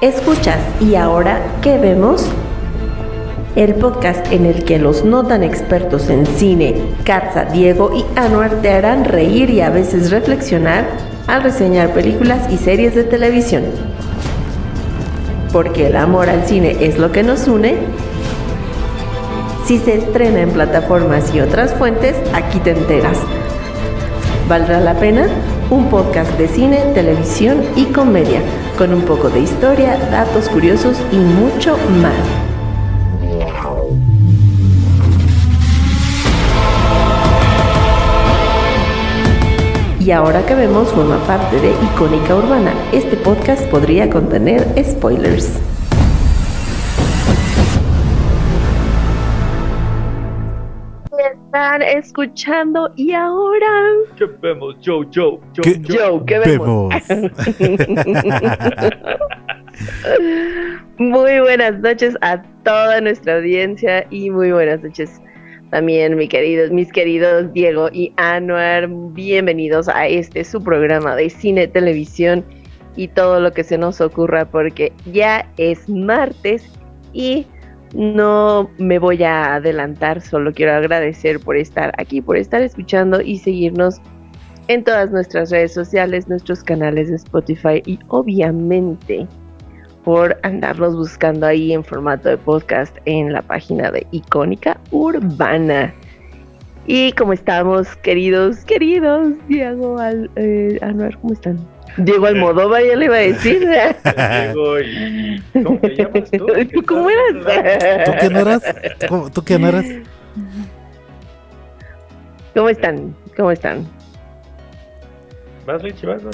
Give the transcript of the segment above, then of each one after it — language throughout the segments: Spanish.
Escuchas y ahora, ¿qué vemos? El podcast en el que los no tan expertos en cine, Katza, Diego y Anuar te harán reír y a veces reflexionar al reseñar películas y series de televisión. Porque el amor al cine es lo que nos une. Si se estrena en plataformas y otras fuentes, aquí te enteras. ¿Valdrá la pena? Un podcast de cine, televisión y comedia, con un poco de historia, datos curiosos y mucho más. Y ahora que vemos forma parte de Icónica Urbana, este podcast podría contener spoilers. Están escuchando y ahora. ¿Qué vemos? Joe, Joe, Joe, ¿Qué Joe, ¿qué vemos? muy buenas noches a toda nuestra audiencia y muy buenas noches también mi queridos, mis queridos Diego y Anuar. Bienvenidos a este su programa de cine, televisión y todo lo que se nos ocurra porque ya es martes y no me voy a adelantar, solo quiero agradecer por estar aquí, por estar escuchando y seguirnos en todas nuestras redes sociales, nuestros canales de Spotify y obviamente por andarlos buscando ahí en formato de podcast en la página de Icónica Urbana. Y como estamos, queridos, queridos, Diego Al, eh, Anuar, ¿cómo están? Diego Almodóvar, ya le iba a decir. Diego y... ¿Cómo te llamas tú? ¿Tú cómo eras? ¿Tú quién eras? ¿Cómo- ¿Tú quién eras? ¿Cómo están? ¿Cómo están?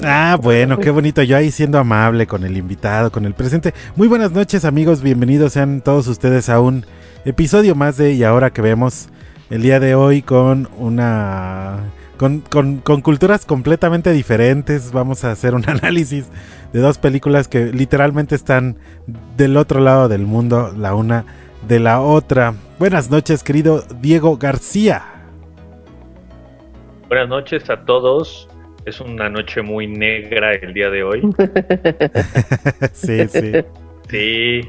Ah, bueno, qué bonito. Yo ahí siendo amable con el invitado, con el presente. Muy buenas noches, amigos. Bienvenidos sean todos ustedes a un episodio más de Y ahora que vemos el día de hoy con una. Con, con- con culturas completamente diferentes. Vamos a hacer un análisis de dos películas que literalmente están del otro lado del mundo, la una de la otra. Buenas noches, querido Diego García. Buenas noches a todos. Es una noche muy negra el día de hoy. sí, sí. Sí,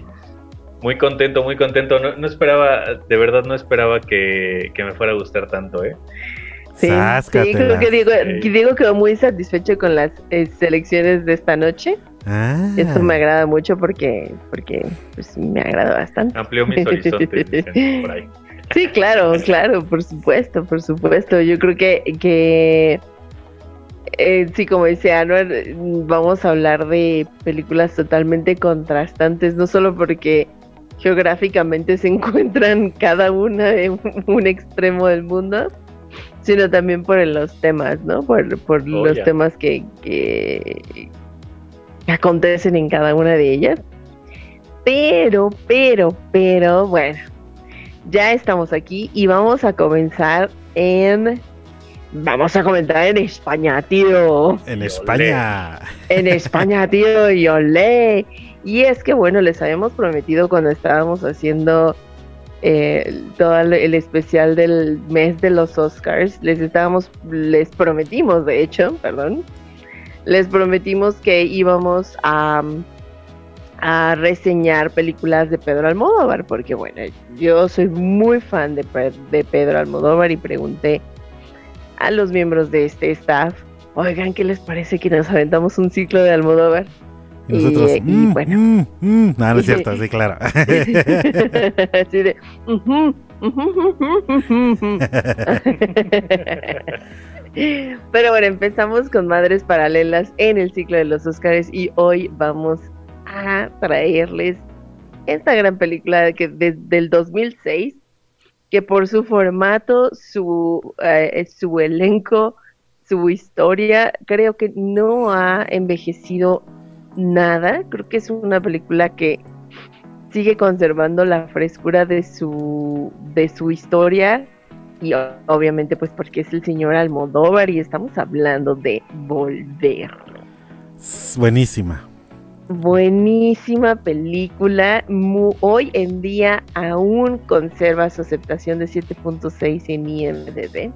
muy contento, muy contento. No, no esperaba, de verdad no esperaba que, que me fuera a gustar tanto, ¿eh? Sí, sí, creo que Diego, Sí. Diego quedó muy satisfecho con las eh, selecciones de esta noche. Ah. Esto me agrada mucho porque, porque pues, me agrada bastante. Amplió mis horizontes, dicen por ahí. Sí, claro, claro, por supuesto, por supuesto. Yo creo que, que eh, sí, como dice Anuar, vamos a hablar de películas totalmente contrastantes, no solo porque geográficamente se encuentran cada una en un extremo del mundo, sino también por los temas, ¿no? Por, por Oh, los temas que, que, que acontecen en cada una de ellas. Pero, pero, pero, bueno, ya estamos aquí y vamos a comenzar en... Vamos a comentar en España, tío. En España. En España, tío, y olé. Y es que, bueno, les habíamos prometido cuando estábamos haciendo eh, todo el, especial del mes de los Oscars, les estábamos, les prometimos, de hecho, perdón, les prometimos que íbamos a, a reseñar películas de Pedro Almodóvar, porque, bueno, yo soy muy fan de, de Pedro Almodóvar y pregunté a los miembros de este staff Oigan, ¿qué les parece que nos aventamos un ciclo de Almodóvar? Y nosotros. y, y mm, bueno. mm, mm. No, no es cierto, sí, claro. Así de. Pero bueno, empezamos con Madres Paralelas en el ciclo de los Oscars y hoy vamos a traerles esta gran película que desde el 2006, que por su formato, su, eh, su elenco, su historia, creo que no ha envejecido nada. Creo que es una película que sigue conservando la frescura de su, de su historia y obviamente pues porque es el señor Almodóvar y estamos hablando de Volver. Buenísima. Buenísima película. Hoy en día aún conserva su aceptación de 7.6 en IMDb.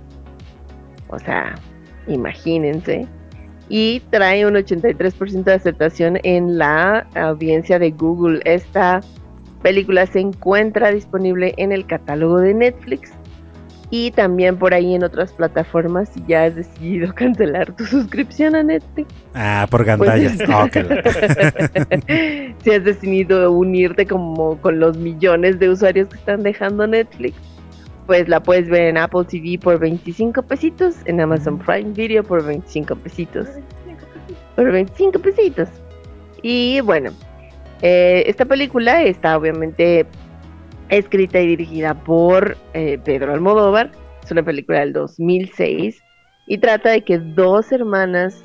O sea, imagínense. Y trae un 83% de aceptación en la audiencia de Google. Esta película se encuentra disponible en el catálogo de Netflix y también por ahí en otras plataformas si ya has decidido cancelar tu suscripción a Netflix. Ah, por gandallas. Pues, Oh, si has decidido unirte como con los millones de usuarios que están dejando Netflix, pues la puedes ver en Apple TV por 25 pesitos, en Amazon Prime Video por 25 pesitos. Por 25 pesitos. Y bueno, eh, esta película está obviamente escrita y dirigida por eh, Pedro Almodóvar. Es una película del 2006 y trata de que dos hermanas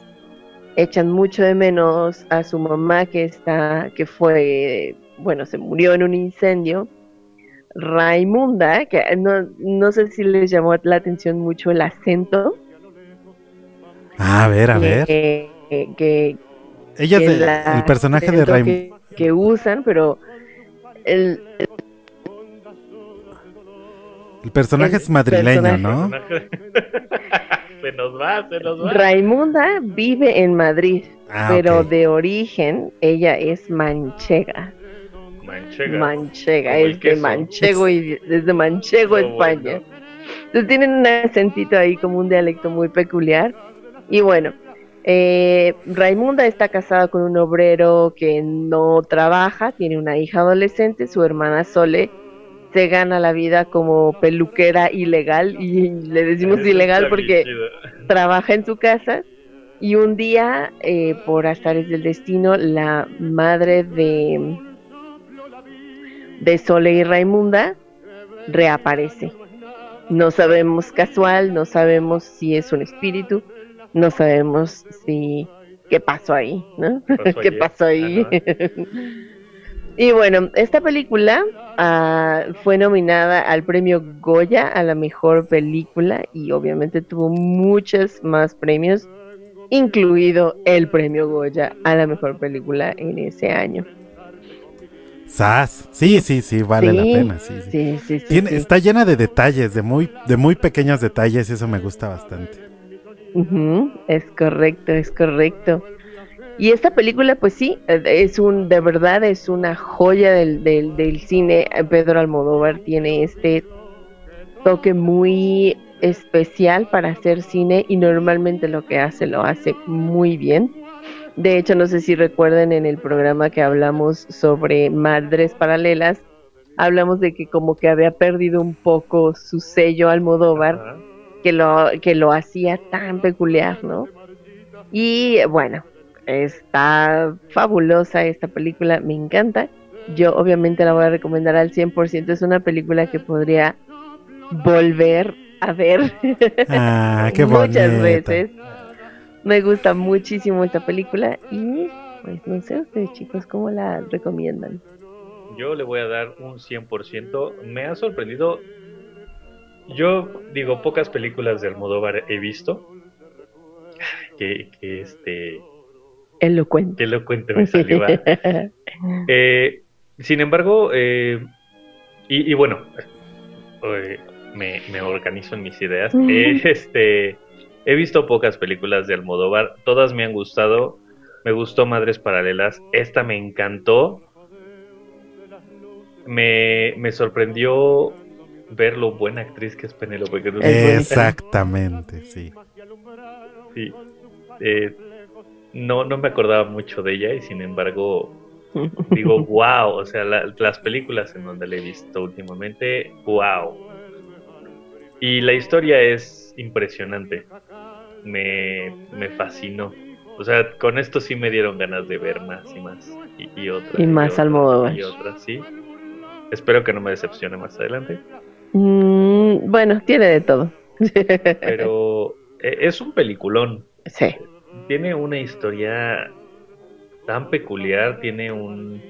echan mucho de menos a su mamá que está, que fue, bueno, se murió en un incendio. Raimunda, que no, no sé si les llamó la atención mucho el acento. Ah, a ver, a ver. Que, que, Ella es que de- la- el personaje de Raimunda. que, que usan, pero el, El personaje el es madrileño, personaje- ¿no? se nos va, se nos va. Raimunda vive en Madrid, Ah, pero de origen ella es manchega. Manchega. Manchega, es de. Manchego y desde Manchego, No, España. bueno. Entonces tienen un acentito ahí como un dialecto muy peculiar. Y bueno, eh, Raimunda está casada con un obrero que no trabaja, tiene una hija adolescente, su hermana Sole se gana la vida como peluquera ilegal y le decimos ilegal porque trabaja en su casa y un día, eh, por azares del destino, la madre de, de Sole y Raimunda reaparece. No sabemos casual, no sabemos si es un espíritu, no sabemos si qué pasó ahí, ¿no? Pasó ¿Qué pasó ahí? y bueno, esta película ah, fue nominada al premio Goya a la mejor película y obviamente tuvo muchos más premios, incluido el premio Goya a la mejor película en ese año. Sas. Sí, sí, sí, vale la pena. Sí, sí. Sí, Tiene-. Está llena de detalles, de muy, de muy pequeños detalles, y eso me gusta bastante. Es correcto, es correcto. Y esta película, pues sí, eh, es un, de verdad es una joya del, del, del cine. Pedro Almodóvar tiene este toque muy especial para hacer cine y normalmente lo que hace lo hace muy bien. De hecho, no sé si recuerden en el programa que hablamos sobre madres paralelas, hablamos de que como que había perdido un poco su sello Almodóvar que lo, que lo hacía tan peculiar, ¿no? Y bueno, está fabulosa esta película, me encanta. Yo obviamente la voy a recomendar al 100%, es una película que podría volver a ver Ah, qué muchas bonito. veces. Me gusta muchísimo esta película y pues no sé ustedes chicos, ¿cómo la recomiendan? Yo le voy a dar un 100%. Me ha sorprendido. Yo digo, pocas películas de Almodóvar he visto. Que, que este. Elocuente. Elocuente me salió. Eh, sin embargo, eh, y, y bueno, eh, me, me organizo en mis ideas. Eh, este, he visto pocas películas de Almodóvar, todas me han gustado. Me gustó Madres Paralelas, esta me encantó. Me, me sorprendió ver lo buena actriz que es Penélope Cruz. Exactamente, sí. Sí. Eh, no, no me acordaba mucho de ella y sin embargo digo, wow, o sea, la- las películas en donde la he visto últimamente, wow. Y la historia es impresionante, me, me fascinó. O sea, con esto sí me dieron ganas de ver más y más. Y, y otra. Y más otra, Almodóvar. Y otra, sí. Espero que no me decepcione más adelante. Mm, bueno, tiene de todo. Pero eh, es un peliculón. sí. Tiene una historia tan peculiar, tiene un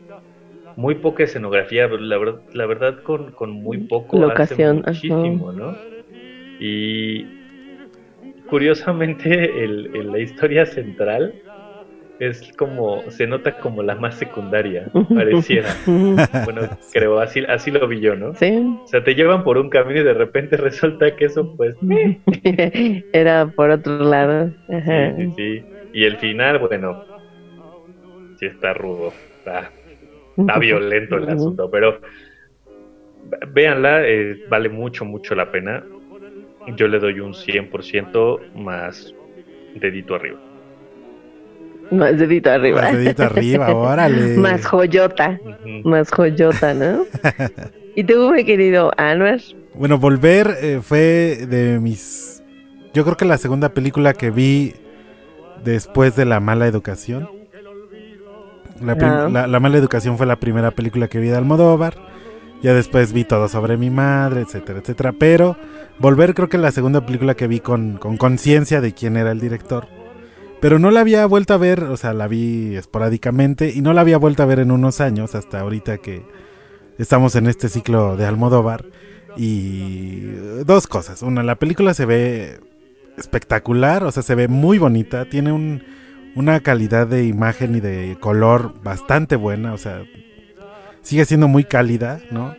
muy poca escenografía, la verdad, la verdad con, con muy poco Locación, hace muchísimo, ¿no? Y curiosamente el, el- la historia central es como, se nota como la más secundaria, pareciera. Bueno, creo, así, así lo vi yo, ¿no? Sí. O sea, te llevan por un camino y de repente resulta que eso, pues, Era por otro lado. Ajá. Sí, sí, sí. Y el final, bueno, sí está rudo, está, está violento el asunto, pero véanla, eh, vale mucho, mucho la pena. Yo le doy un 100% más dedito arriba. Más dedito arriba. Más dedito arriba, órale. Más joyota. Más joyota, ¿no? ¿Y tú, mi querido Anwar? Bueno, Volver eh, fue de mis... Yo creo que la segunda película que vi después de La Mala Educación. La, ah. la Mala Educación fue la primera película que vi de Almodóvar. Ya después vi todo sobre mi madre, etcétera, etcétera. Pero Volver creo que la segunda película que vi con conciencia de quién era el director. Pero no la había vuelto a ver, o sea, la vi esporádicamente y no la había vuelto a ver en unos años, hasta ahorita que estamos en este ciclo de Almodóvar. Y dos cosas. Una, la película se ve espectacular, o sea, se ve muy bonita, tiene un, una calidad de imagen y de color bastante buena, o sea, sigue siendo muy cálida, ¿no?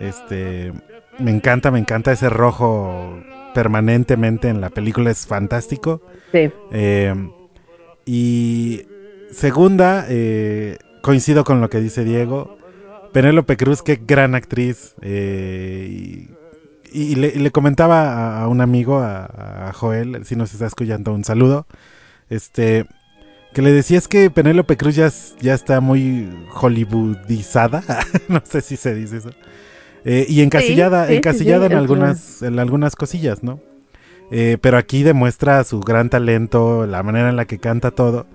Este, me encanta, me encanta ese rojo permanentemente en la película, es fantástico. Sí. Eh, y segunda, eh, coincido con lo que dice Diego. Penélope Cruz, qué gran actriz. Eh, y, le, comentaba a, un amigo, a, Joel, si nos está escuchando, un saludo. Este, que le decía es que Penélope Cruz ya, ya está muy hollywoodizada. no sé si se dice eso. Eh, y encasillada, encasillada en, algunas, en algunas cosillas, ¿no? Eh, pero aquí demuestra su gran talento, la manera en la que canta todo.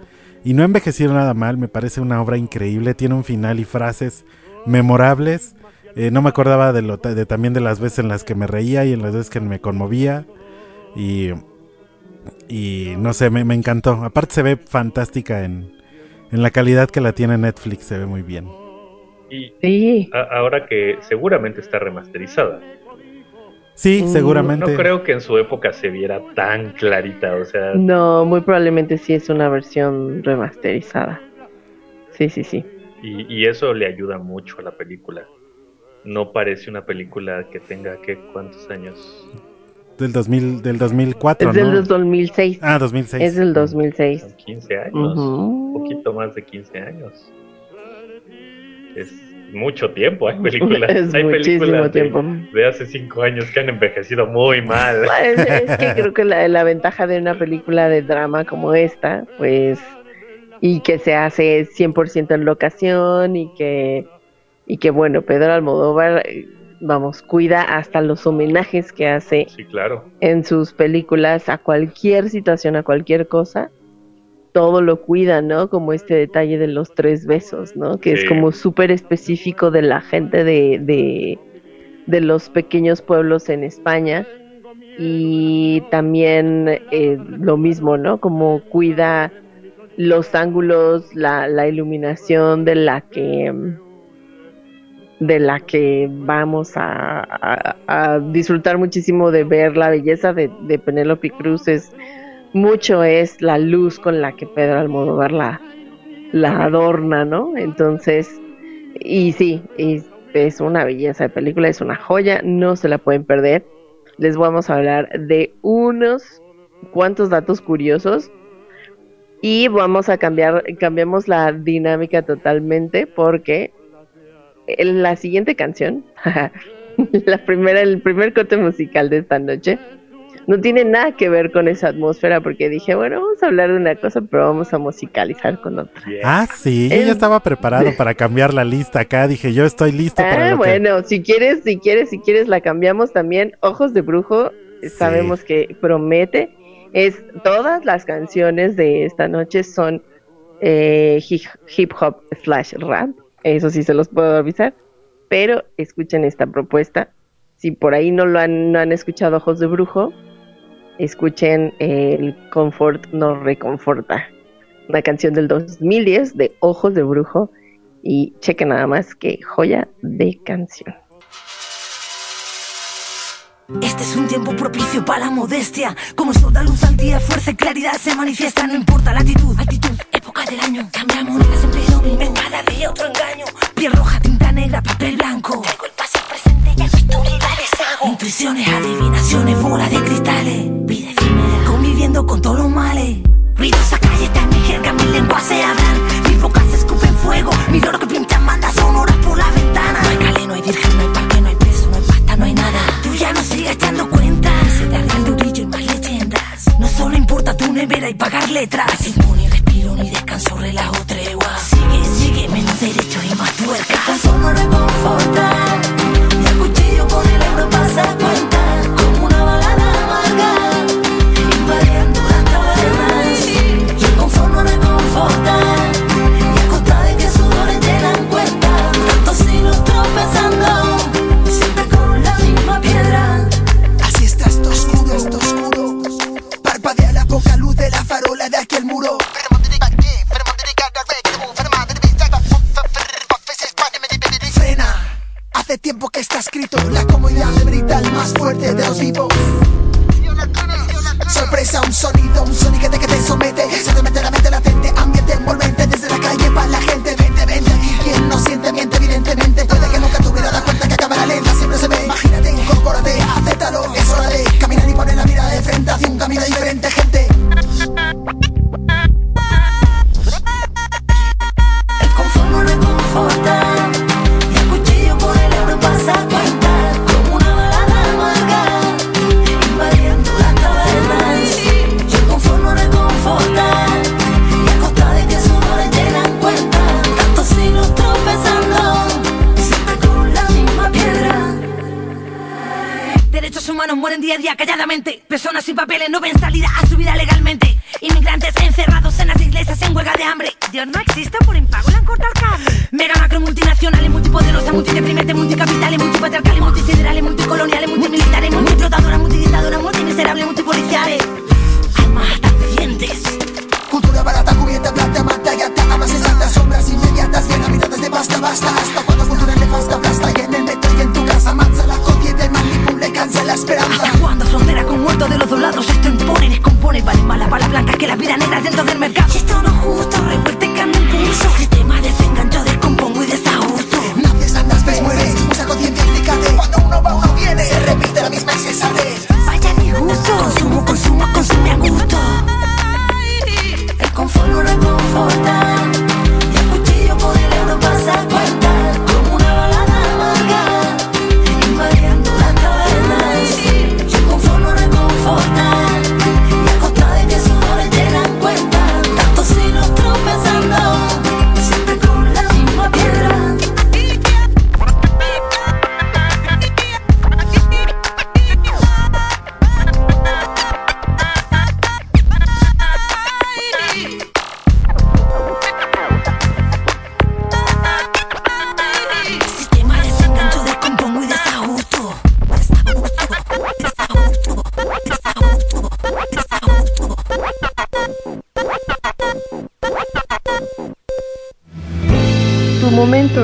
Y no ha envejecido nada mal, me parece una obra increíble, tiene un final y frases memorables. Eh, no me acordaba de, lo, de también de las veces en las que me reía y en las veces que me conmovía. Y, y no sé, me, encantó. Aparte se ve fantástica en, en la calidad que la tiene Netflix, se ve muy bien. Y ahora que seguramente está remasterizada. Sí, mm, seguramente. No creo que en su época se viera tan clarita, o sea. No, muy probablemente sí es una versión remasterizada. Sí, sí, sí. Y, eso le ayuda mucho a la película. No parece una película que tenga, ¿qué? ¿Cuántos años? Del, 2000, del 2004, es del 2006. Ah, 2006. Es del 2006. 15 años, un poquito más de 15 años. Es mucho tiempo. Hay películas, hay películas de, hace cinco años que han envejecido muy mal. Es, que creo que la, la, ventaja de una película de drama como esta, pues, y que se hace 100% en locación y que, y que bueno, Pedro Almodóvar, vamos, cuida hasta los homenajes que hace sí, claro. en sus películas a cualquier situación, a cualquier cosa todo lo cuida, ¿no? Como este detalle de los tres besos, ¿no? Que es como súper específico de la gente de, de, los pequeños pueblos en España. Y también eh, lo mismo, ¿no? Como cuida los ángulos, la, la iluminación de la que de la que vamos a, disfrutar muchísimo de ver la belleza de, Penélope Cruz es mucho es la luz con la que Pedro Almodóvar la, la adorna, ¿no? Entonces, y sí, es una belleza de película, es una joya, no se la pueden perder. Les vamos a hablar de unos cuantos datos curiosos y vamos a cambiar, cambiamos la dinámica totalmente porque en la siguiente canción, la primera, el primer corte musical de esta noche, no tiene nada que ver con esa atmósfera porque dije, bueno, vamos a hablar de una cosa, pero vamos a musicalizar con otra. Ah, sí, yo ya estaba preparado para cambiar la lista acá, dije, yo estoy listo ah, bueno, si quieres, si quieres, si quieres la cambiamos también. Ojos de Brujo, sabemos que promete. Es todas las canciones de esta noche son eh, hip hop slash rap, eso sí se los puedo avisar, pero escuchen esta propuesta. Si por ahí no lo han, no han escuchado Ojos de Brujo, escuchen el Confort nos reconforta, una canción del 2010 de Ojos de Brujo y chequen nada más que joya de canción. Este es un tiempo propicio para la modestia. Como es toda luz al día, fuerza y claridad se manifiesta. No importa la actitud, actitud, época del año. Cambia monedas en pleno domingo. En cada día otro engaño. Piel roja, tinta negra, papel blanco. Traigo el paso presente y actualidades hago. Intuiciones, adivinaciones, bola de cristales. Vida efímera, conviviendo con todos los males. Ruidos a calle, está mi jerga, mi lengua se hablan. Mis bocas escupen fuego. Mi oro que pinta manda sonoras por la ventana. No hay caleno, hay virgen, no hay parque sigas dando cuenta. Se da real de orilla y más leyendas. No solo importa tu nevera y pagar letras. Tiempo ni respiro ni descanso, relajo, tregua. Sigue, sigue, menos derechos y más tuerca Tan solo reconforta Frena. Hace tiempo que está escrito. La comodidad me brita el más fuerte de los vivos. Sorpresa, un sonido, un soniquete que te somete. Se te mete la mente latente, ambiente envolvente. Desde la calle para la gente, vente, vente. Quien no siente, miente, evidentemente. Puede que nunca tuviera dado cuenta que cámara lenta siempre se ve. Imagínate, incorpórate, acéptalo. Es hora de caminar y poner la mirada de frente hacia un camino diferente,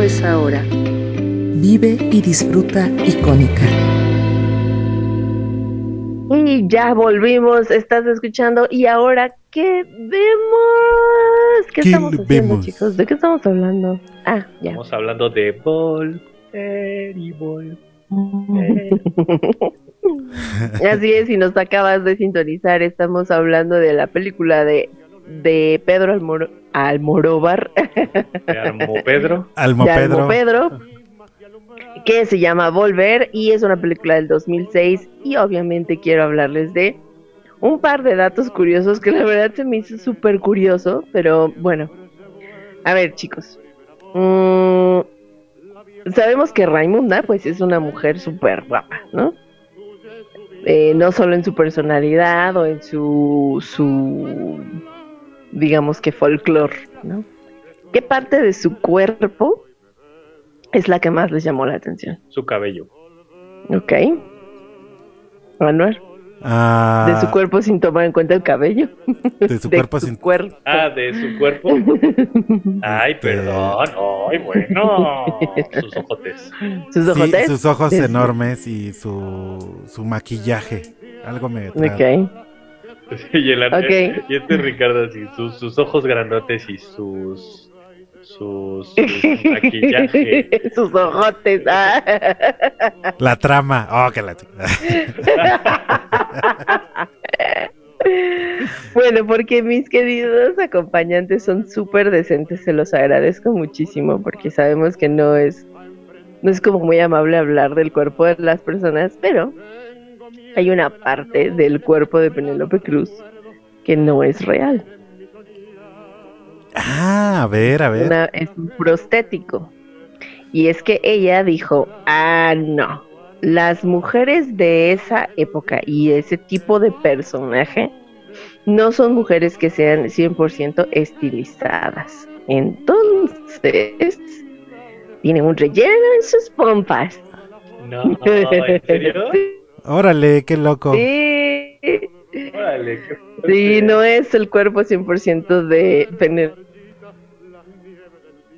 es ahora. Vive y disfruta icónica. Y ya volvimos, estás escuchando. ¿Y ahora qué vemos? ¿Qué, ¿Qué estamos haciendo, vemos? chicos? ¿De qué estamos hablando? Ah, ya. Estamos hablando de Volver. Así es, si nos acabas de sintonizar, estamos hablando de la película de, de Pedro Almor Almoróvar, Se armó Pedro. Almo de Almo Pedro. Pedro, que se llama Volver y es una película del 2006 y obviamente quiero hablarles de un par de datos curiosos que la verdad se me hizo súper curioso, pero bueno, a ver chicos, Mm, sabemos que Raimunda pues es una mujer súper guapa, ¿no? Eh, no solo en su personalidad o en su, su digamos que folclore, ¿no? ¿Qué parte de su cuerpo es la que más les llamó la atención? Su cabello. ¿Ok? Manuel, Ah, de su cuerpo sin tomar en cuenta el cabello. de su cuerpo sin- cuerpo. Ah, de su cuerpo. Ay, Este- perdón. Ay, bueno. Sus ojotes. Sus Sí, ojotes. sus ojos De su- enormes y su, su maquillaje. Algo me trae. Ok. y, el, y este Ricardo así, sus, sus ojos grandotes y sus. Sus. sus maquillaje. sus ojotes. ah. La trama. Oh, que la Bueno, porque mis queridos acompañantes son súper decentes, se los agradezco muchísimo porque sabemos que no es no es como muy amable hablar del cuerpo de las personas, pero hay una parte del cuerpo de Penélope Cruz que no es real. Ah, a ver, a ver. Una- es un prostético. Y es que ella dijo, ah, no, las mujeres de esa época y ese tipo de personaje no son mujeres que sean 100% estilizadas. Entonces, tiene un relleno en sus pompas. No, ¿en serio? Órale, qué loco. Sí, Órale, qué sí, no es el cuerpo 100% de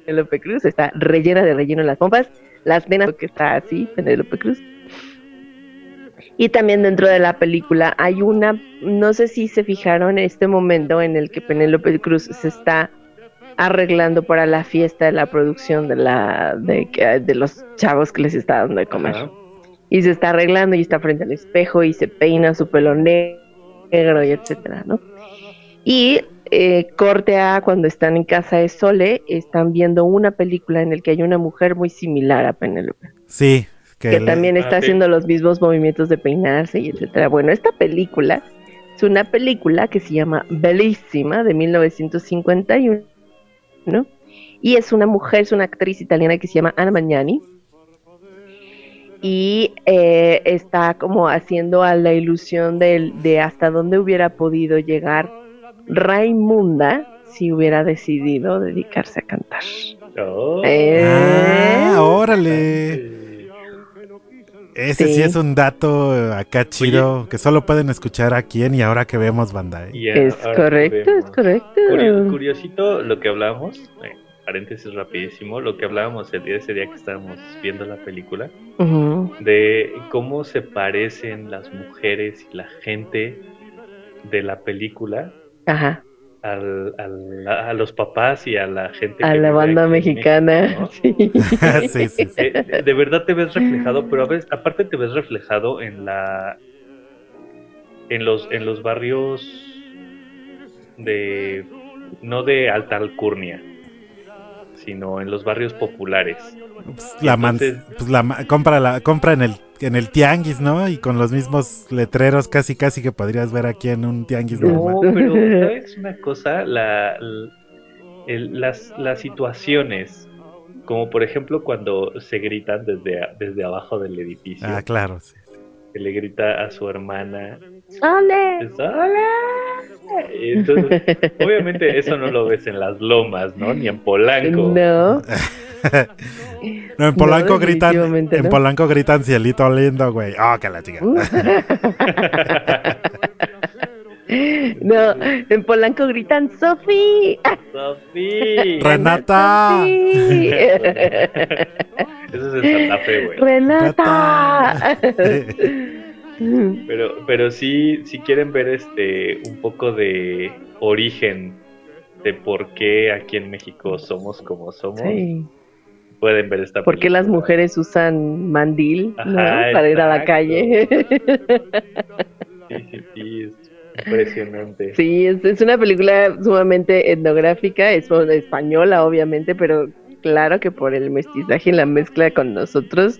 Penélope Cruz, está rellena de relleno en las pompas, las venas que está así, Penélope Cruz. Y también dentro de la película hay una, no sé si se fijaron en este momento en el que Penélope Cruz se está arreglando para la fiesta de la producción de la de, que- de los chavos que les está dando de comer. Ajá. Y se está arreglando y está frente al espejo y se peina su pelo ne- negro y etcétera, ¿no? Y eh, corte a cuando están en casa de Sole, están viendo una película en la que hay una mujer muy similar a Penélope, Sí, que, que le- también está Ah, sí. haciendo los mismos movimientos de peinarse y etcétera. Bueno, esta película es una película que se llama Bellísima de 1951, ¿no? Y es una mujer, es una actriz italiana que se llama Anna Magnani. Y eh, está como haciendo a la ilusión del- de, hasta dónde hubiera podido llegar Raimunda si hubiera decidido dedicarse a cantar. Oh. Eh, Ah, órale. Ese sí. sí. es un dato acá chido que solo pueden escuchar aquí en y ahora que vemos banda. ¿eh? es correcto, es correcto. Curio- curiosito lo que hablábamos, eh, paréntesis rapidísimo, lo que hablábamos el día, ese día que estábamos viendo la película, de cómo se parecen las mujeres y la gente de la película Ajá, al, al- a los papás y a la gente a que la banda mexicana. México, ¿no? sí. sí, sí, sí. Eh, de verdad te ves reflejado, pero a veces, aparte te ves reflejado en la en los en los barrios de no de alta alcurnia, sino en los barrios populares. Pues, la man- Entonces- pues la compra la compra en el en el tianguis, ¿no? Y con los mismos letreros casi casi que podrías ver aquí en un tianguis No, normal. pero ¿sabes una cosa? La, el- las, las situaciones, como por ejemplo cuando se gritan desde, desde abajo del edificio, Ah, claro. sí. que le grita a su hermana, ¡Ole! "Hola". Entonces, obviamente eso no lo ves en las lomas, ¿no? Ni en Polanco. No, No, en Polanco gritan, en no. Polanco gritan cielito lindo, güey. Ah, que la chica. no, en Polanco gritan ¡Sofi! Sofi. Renata. ¡Sofi! Eso es en Santa Fe, güey. ¡Renata! Pero, pero sí, si quieren ver este un poco de origen de por qué aquí en México somos como somos, Sí. pueden ver esta ¿Por qué las mujeres usan mandil para ir a la calle? Sí, sí, sí, es impresionante. Sí, es, es una película sumamente etnográfica, es española obviamente, pero claro que por el mestizaje y la mezcla con nosotros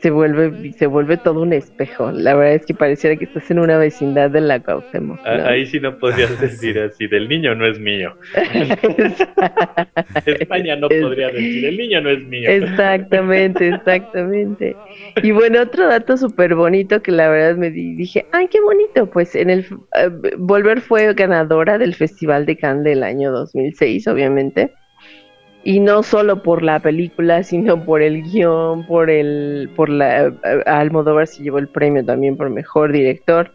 se vuelve se vuelve todo un espejo. La verdad es que pareciera que estás en una vecindad de la Cuauhtémoc. Ah, ¿no? Ahí sí no podrías decir así, del niño no es mío. España no Es- podría decir, el niño no es mío. Exactamente, exactamente. Y bueno, otro dato súper bonito que la verdad me di- dije, ay, qué bonito, pues en el eh, Volver fue ganadora del Festival de Cannes del año 2006, obviamente. Y no solo por la película, sino por el guion, por el, por la, Almodóvar se llevó el premio también por mejor director.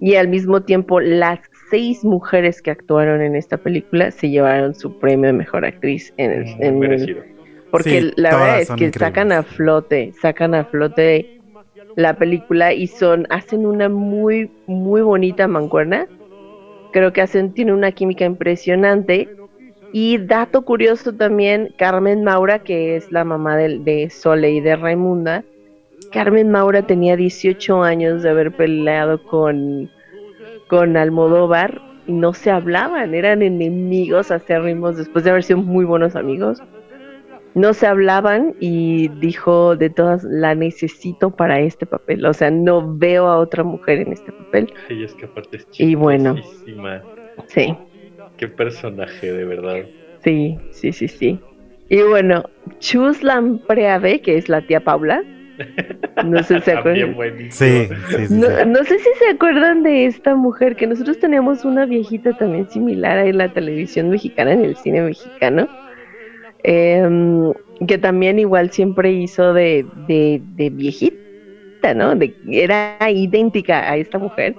Y al mismo tiempo, las seis mujeres que actuaron en esta película se llevaron su premio de mejor actriz en el, Muy en el- porque Sí, la verdad es que increíbles. sacan a flote, sacan a flote la película y son, hacen una muy, muy bonita mancuerna. Creo que hacen, tiene una química impresionante. Y dato curioso también, Carmen Maura, que es la mamá de, de Sole y de Raimunda, Carmen Maura tenía 18 años de haber peleado con, con Almodóvar y no se hablaban, eran enemigos acérrimos después de haber sido muy buenos amigos. No se hablaban y dijo de todas, la necesito para este papel. O sea, no veo a otra mujer en este papel. Y es que aparte es Y bueno. Sí. Qué personaje, de verdad. Sí, sí, sí, sí. Y bueno, Chus Lampreave, que es la tía Paula. No sé si se acuerdan. buenísimo. Sí, sí, sí. No, sí. no sé si se acuerdan de esta mujer, que nosotros teníamos una viejita también similar ahí en la televisión mexicana, en el cine mexicano, em, que también igual siempre hizo de, de, de viejita, ¿no? De, era idéntica a esta mujer.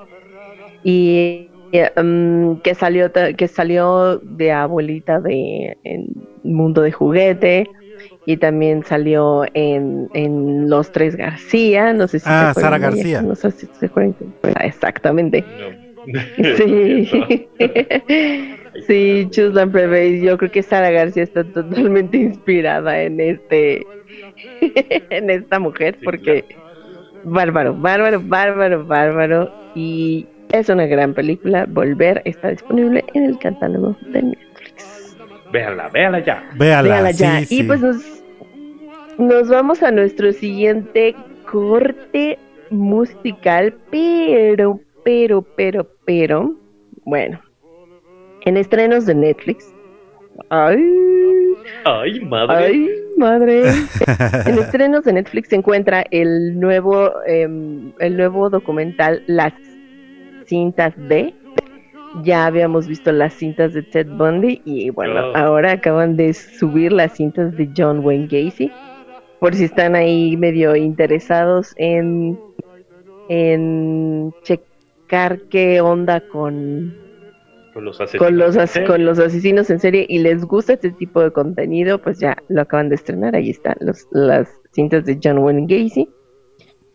Y em, que salió que salió de abuelita de en Mundo de Juguete y también salió en, en Los Tres García, no sé si Ah, se Sara García. no sé si se acuerdan. Ah, Exactamente. No. Sí. sí, Chuslan Preve, yo creo que Sara García está totalmente inspirada en este en esta mujer Sí, porque bárbaro, bárbaro, bárbaro, bárbaro y es una gran película. Volver está disponible en el catálogo de Netflix. Véala, véala ya. Véala, Véala sí, ya. sí. Y pues nos, nos vamos a nuestro siguiente corte musical, pero, pero, pero, pero, bueno, en estrenos de Netflix. Ay, Ay, madre. ay, madre. en estrenos de Netflix se encuentra el nuevo, em, el nuevo documental Las cintas de. Ya habíamos visto las cintas de Ted Bundy y bueno, Oh. ahora acaban de subir las cintas de John Wayne Gacy. Por si están ahí medio interesados en, en checar qué onda con, Con los asesinos. con los, as- con los asesinos en serie y les gusta este tipo de contenido, pues ya lo acaban de estrenar. Ahí están los, las cintas de John Wayne Gacy.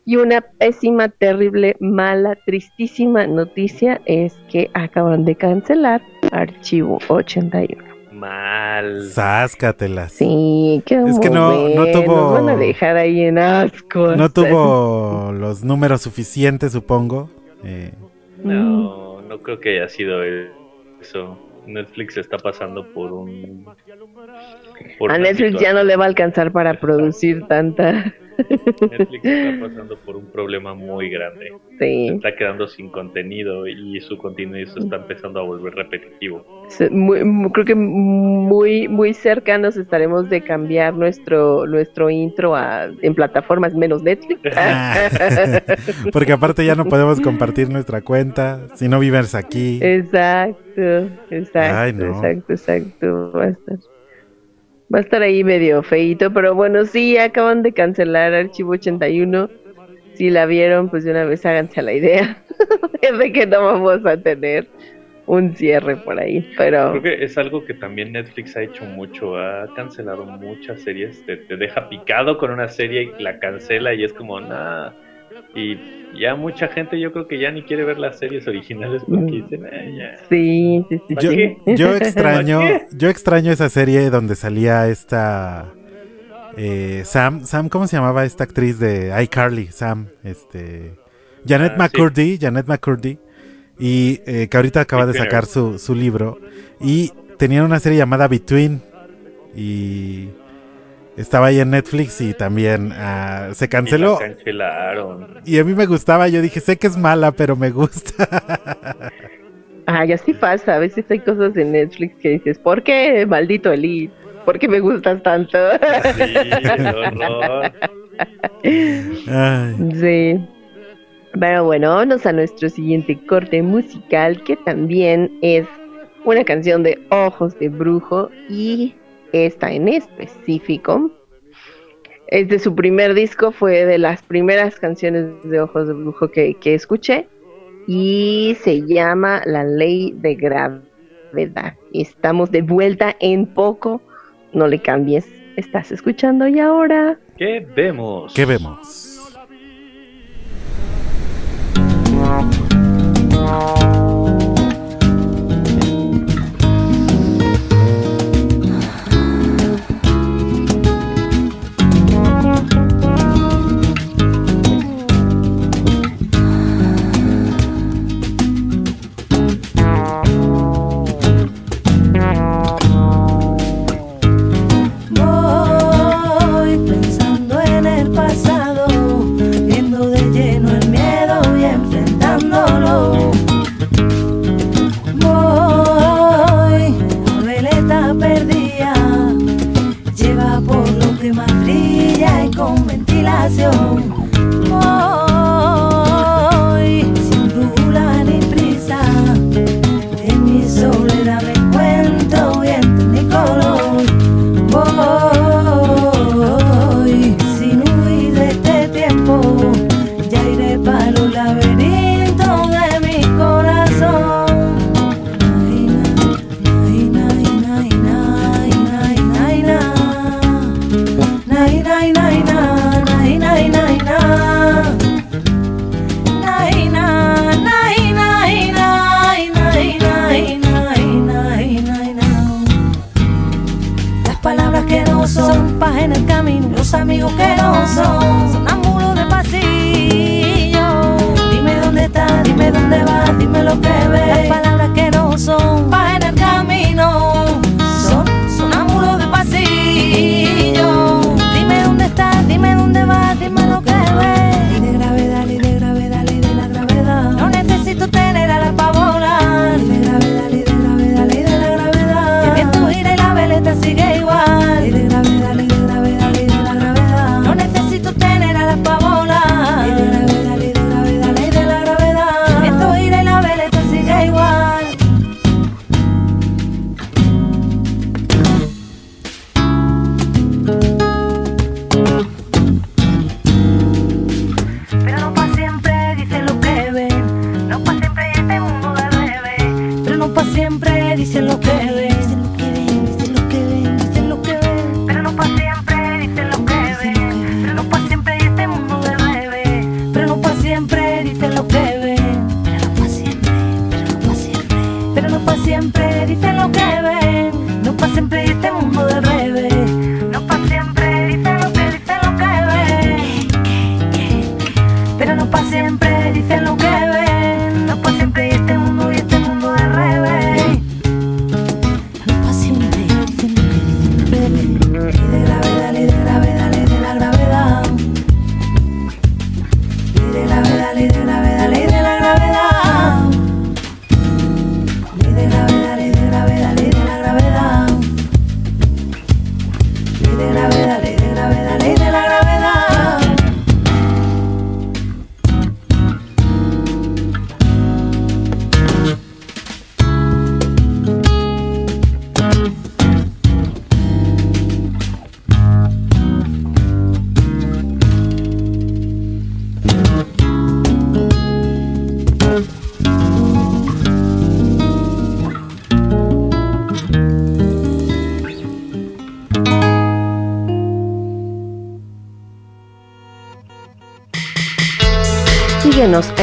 Y una pésima, terrible, mala, tristísima noticia es que acaban de cancelar Archivo 81. Mal. Sáscatelas. Sí, qué Es que no- no tuvo- Nos van a dejar ahí en asco. No tuvo los números suficientes, supongo. Eh, No, no creo que haya sido eso. Netflix está pasando por un. por A Netflix ya no le va a alcanzar para producir tanta. Netflix está pasando por un problema muy grande. Sí. Está quedando sin contenido y su contenido se está empezando a volver repetitivo. Se- muy- muy- creo que muy muy cercanos estaremos de cambiar nuestro nuestro intro a, en plataformas menos Netflix. porque aparte ya no podemos compartir nuestra cuenta si no vives aquí. exacto, exacto, Ay, no. exacto, exacto. Va a estar va a estar ahí medio feito, pero bueno, sí, acaban de cancelar Archivo 81. Si la vieron, pues de una vez háganse a la idea de que no vamos a tener un cierre por ahí, pero Creo que es algo que también Netflix ha hecho mucho. Ha cancelado muchas series. Te, te deja picado con una serie y la cancela y es como nada. Y ya mucha gente yo creo que ya ni quiere ver las series originales porque Mm. dicen, "Ay, ya. sí, sí, sí. Yo, extraño, yo extraño esa serie donde salía esta eh, Sam, Sam, ¿cómo se llamaba esta actriz de iCarly? Sam, este, Janet Ah, McCurdy, Janet McCurdy, y eh, que ahorita acaba de sacar su, su libro y tenían una serie llamada Between y estaba ahí en Netflix y también ah, se Y canceló la cancelaron. y a mí me gustaba, yo dije, sé que es mala, pero me gusta. Ay, así pasa. A veces hay cosas en Netflix que dices, ¿por qué, maldito Elite? ¿Por qué me gustas tanto? Sí, qué horror. Ay. sí. Pero bueno, vámonos a nuestro siguiente corte musical, que también es una canción de Ojos de Brujo y esta en específico. Es de su primer disco, fue de las primeras canciones de Ojos de Brujo que, que escuché y se llama La Ley de Gravedad. Estamos de vuelta en poco, no le cambies, estás escuchando y ahora... ¿Qué vemos? ¿Qué vemos? Amigos que no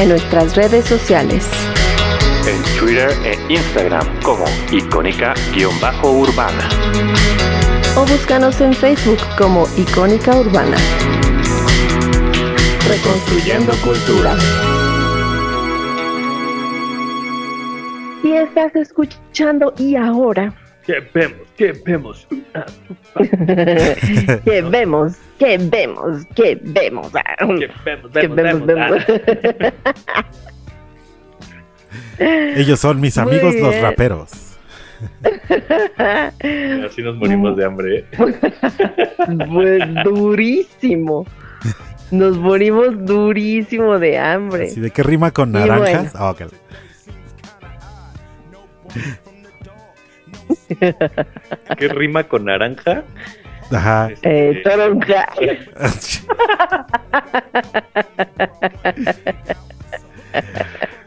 en nuestras redes sociales. en Twitter e Instagram como icónica-urbana. o búscanos en Facebook como Icónica Urbana. Reconstruyendo cultura. Y estás escuchando y ahora ¿Qué vemos? ¿Qué vemos? que vemos, que vemos, ¿Qué vemos? Que Vemos, vemos, vemos. vemos. Ellos son mis amigos los raperos. Así nos morimos de hambre. ¿eh? Pues durísimo. Nos morimos durísimo de hambre. Así de qué rima con naranjas. Ah, ok. ¿Qué rima con naranja? Ajá. Eh, toronja.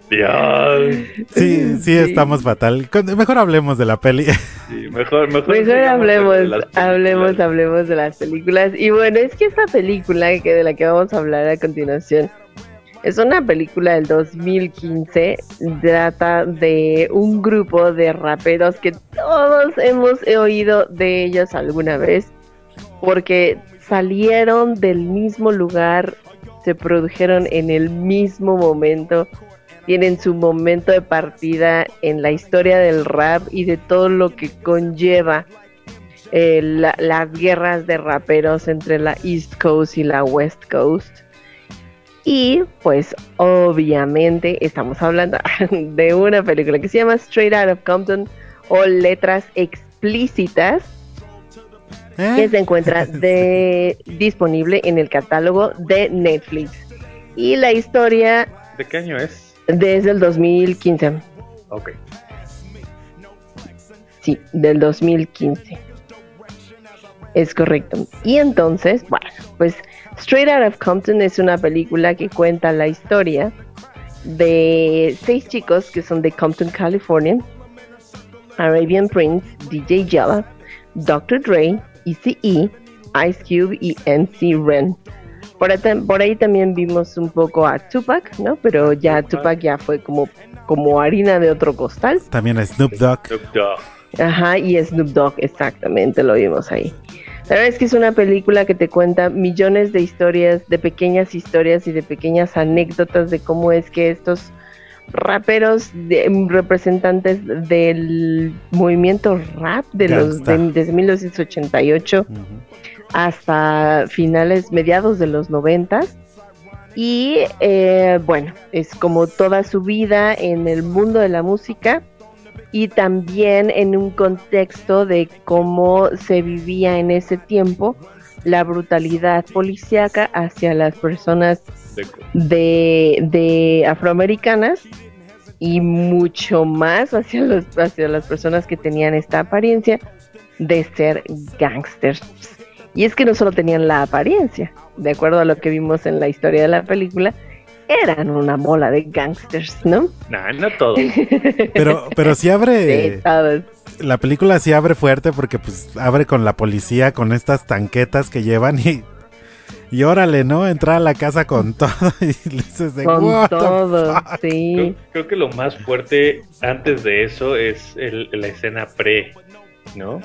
Dios. Sí, sí, estamos fatal. Mejor hablemos de la peli. Sí, mejor, mejor, Mejor hablemos, de hablemos, hablemos de las películas. Y bueno, es que esta película que de la que vamos a hablar a continuación es una película del 2015. Trata de un grupo de raperos que todos hemos oído de ellos alguna vez. Porque salieron del mismo lugar, se produjeron en el mismo momento tienen su momento de partida en la historia del rap y de todo lo que conlleva eh, la- las guerras de raperos entre la East Coast y la West Coast. Y pues obviamente estamos hablando de una película que se llama Straight Out of Compton o Letras Explícitas que ¿Eh? se encuentra de, disponible en el catálogo de Netflix. Y la historia ¿De qué año es? desde el 2015. Ok. Sí, del 2015. Es correcto. Y entonces, bueno, pues Straight Out of Compton es una película que cuenta la historia de seis chicos que son de Compton, California. Arabian Prince, DJ Yella, Dr. Dre, ECE, Ice Cube y MC Ren. Por ahí, tam- por ahí también vimos un poco a Tupac, ¿no? Pero ya Tupac. Tupac ya fue como, como harina de otro costal. También a Snoop Dogg. Snoop Dogg. Ajá, y Snoop Dogg, exactamente, lo vimos ahí. La verdad es que es una película que te cuenta millones de historias, de pequeñas historias y de pequeñas anécdotas de cómo es que estos raperos de, representantes del movimiento rap de los de, desde 1988 hasta finales mediados de los noventas. Y eh, bueno es como toda su vida en el mundo de la música y también en un contexto de cómo se vivía en ese tiempo la brutalidad policíaca hacia las personas de, de afroamericanas y mucho más hacia, los, hacia las personas que tenían esta apariencia de ser gangsters. Y es que no solo tenían la apariencia, de acuerdo a lo que vimos en la historia de la película, eran una bola de gangsters, ¿no? No, no todos. pero, pero sí abre. la película sí abre fuerte porque pues abre con la policía, con estas tanquetas que llevan y. Y órale, ¿no? Entrar a la casa con todo y dices de Con todo, sí. Creo, que lo más fuerte antes de eso es la escena pre, ¿no?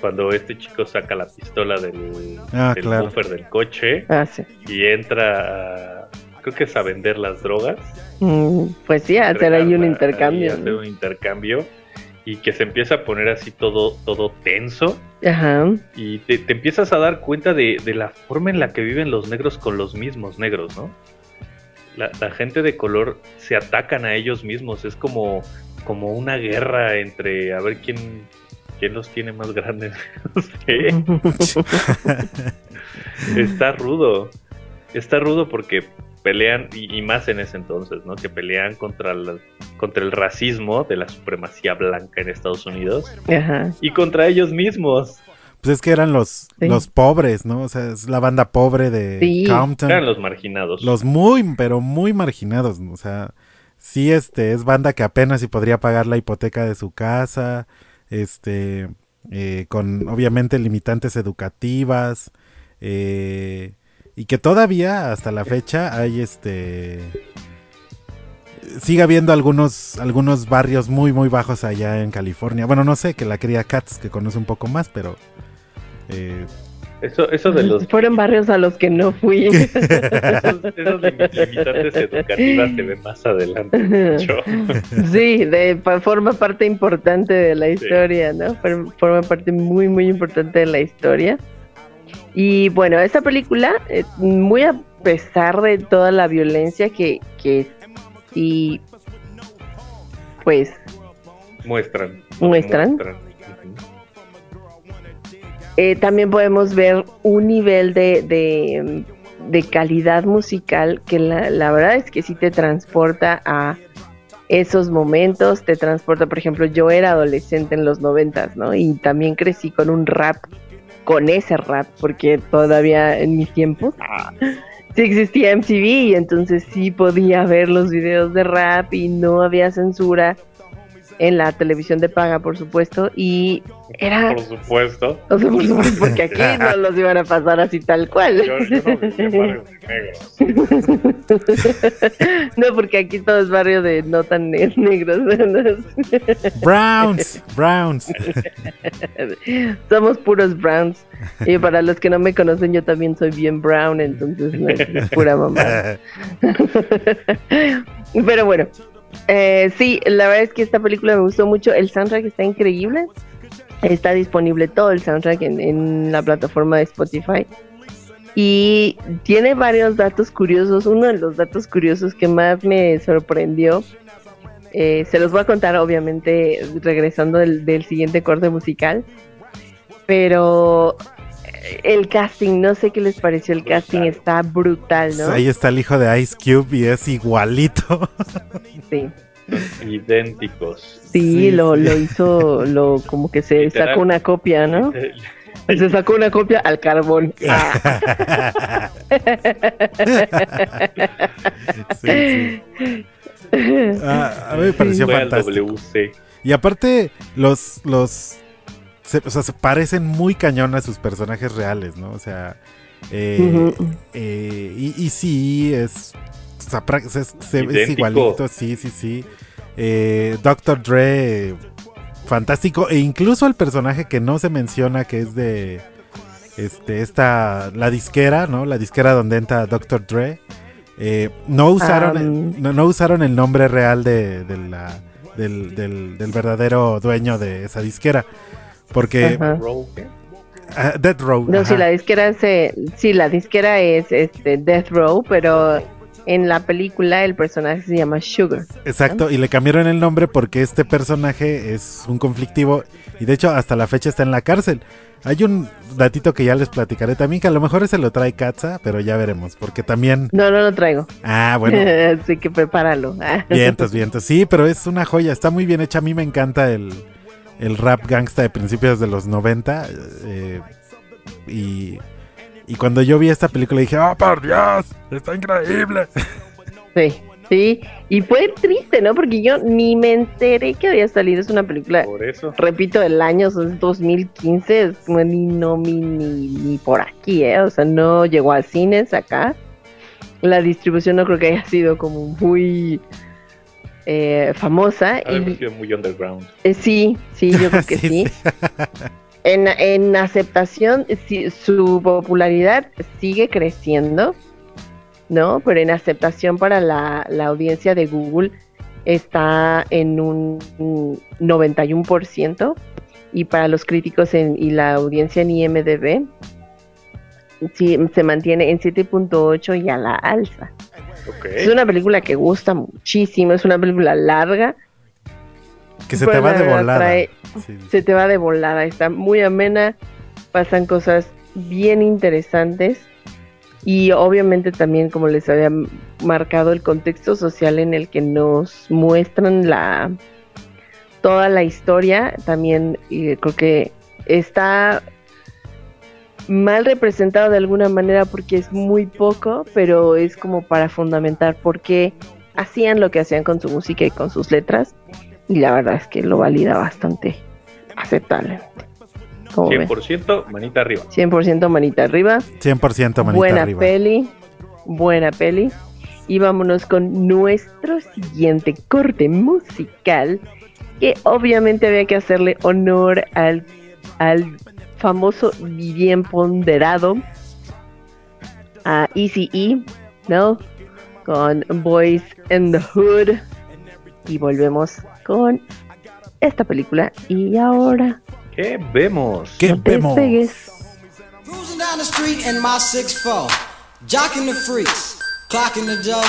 Cuando este chico saca la pistola del, ah, buffer del coche ah, sí. y entra a creo que es a vender las drogas. Mm, pues sí, hacer ahí un intercambio. Hacer un intercambio y que se empieza a poner así todo, todo tenso. Ajá. Y te, empiezas a dar cuenta de, la forma en la que viven los negros con los mismos negros, ¿no? La, gente de color se atacan a ellos mismos, es como, como una guerra entre a ver quién, quién los tiene más grandes. no sé. Está rudo. Está rudo porque pelean, y, más en ese entonces, ¿no? Que pelean contra, contra el racismo de la supremacía blanca en Estados Unidos y contra ellos mismos. Pues es que eran los, los pobres, ¿no? O sea, es la banda pobre de Compton. Eran los marginados. Los muy, pero muy marginados, O sea, sí, este, es banda que apenas si podría pagar la hipoteca de su casa, este, eh, con obviamente limitantes educativas, eh, y que todavía hasta la fecha hay este sigue habiendo algunos algunos barrios muy muy bajos allá en California. Bueno, no sé, que la cría Cats que conoce un poco más, pero eh, eso, eso de los... Fueron barrios a los que no fui. esos, limitantes educativas se ven más adelante. sí, de, forma parte importante de la historia, ¿no? Forma parte muy, muy importante de la historia. Y bueno, esta película, eh, muy a pesar de toda la violencia que, que sí, pues... Muestran. Muestran. Eh, también podemos ver un nivel de, de, de calidad musical que la, la, verdad es que sí te transporta a esos momentos, te transporta, por ejemplo, yo era adolescente en los noventas, ¿no? Y también crecí con un rap con ese rap, porque todavía en mis tiempos sí existía MTV y entonces sí podía ver los videos de rap y no había censura en la televisión de paga, por supuesto, y era... Por supuesto. O sea, por supuesto, porque aquí no los iban a pasar así tal cual. Yo, no, no, porque aquí todo es barrio de no tan negros. Browns, Browns. Somos puros Browns. Y para los que no me conocen, yo también soy bien brown, entonces no es pura mamá. Pero bueno, eh, sí, la verdad es que esta película me gustó mucho. El soundtrack está increíble. Está disponible todo el soundtrack en, la plataforma de Spotify. Y tiene varios datos curiosos. Uno de los datos curiosos que más me sorprendió, eh, se los voy a contar obviamente regresando del, del siguiente corte musical. Pero el casting, no sé qué les pareció el casting, está brutal, ¿no? Ahí está el hijo de Ice Cube y es igualito. Sí. Idénticos. Sí, lo, lo hizo, lo como que se sacó una copia, ¿no? Se sacó una copia al carbón. Ah. sí, ah, a mí me pareció fantástico. Y aparte, los, los se, o sea, se parecen muy cañón a sus personajes reales, ¿no? O sea, eh, eh, y, y, sí, es, es, igualito, sí, sí, sí. Eh, Doctor Dre, fantástico, e incluso el personaje que no se menciona, que es de este, esta, la disquera, ¿no? La disquera donde entra Dr. Dre. eh, no, usaron, Am. no, no usaron el nombre real de, de la, del, del- del verdadero dueño de esa disquera. Porque ah, Death Row. No, sí, ajá. la disquera se, sí, la disquera es este Death Row, pero en la película el personaje se llama Sugar. Exacto, y le cambiaron el nombre porque este personaje es un conflictivo y de hecho hasta la fecha está en la cárcel. Hay un datito que ya les platicaré también, que a lo mejor ese lo trae Katza, pero ya veremos, porque también... No, no lo traigo. Ah, bueno, Así que prepáralo. vientos, vientos. Sí, pero es una joya, está muy bien hecha. A mí me encanta el, el rap gangsta de principios de los 90. eh, y, y cuando yo vi esta película dije, ¡oh, por Dios! ¡Está increíble! Sí, sí. Y fue triste, ¿no? Porque yo ni me enteré que había salido. Es una película, Por eso. repito, el año es 2015. Es como ni, no, ni, ni, ni por aquí, ¿eh? O sea, no llegó a cines acá. La distribución no creo que haya sido como muy eh, famosa. Y, muy underground. eh, sí, sí, yo creo que Sí, sí. sí. En, en aceptación, sí, su popularidad sigue creciendo, ¿no? Pero en aceptación para la, la audiencia de Google está en un 91% y para los críticos en- y la audiencia en IMDB sí, se mantiene en 7.8 y a la alza. Es una película que gusta muchísimo, es una película larga, Que se te va de volada. trae- Sí, sí. se te va de volada, está muy amena, pasan cosas bien interesantes y obviamente también como les había marcado el contexto social en el que nos muestran la toda la historia, también y creo que está mal representado de alguna manera porque es muy poco, pero es como para fundamentar por qué hacían lo que hacían con su música y con sus letras y la verdad es que lo valida bastante aceptable. Como ven? 100% manita arriba. 100% manita arriba. 100% manita buena arriba. peli. Buena peli. Y vámonos con nuestro siguiente corte musical. Que obviamente había que hacerle honor al, al famoso y bien ponderado a Easy E, ¿no? Con Boys in the Hood. Y volvemos con esta película. Y ahora ¿Qué vemos? ¿Qué no te vemos? Cruising down the street in my 6'4, jocking the freaks, clocking the dough.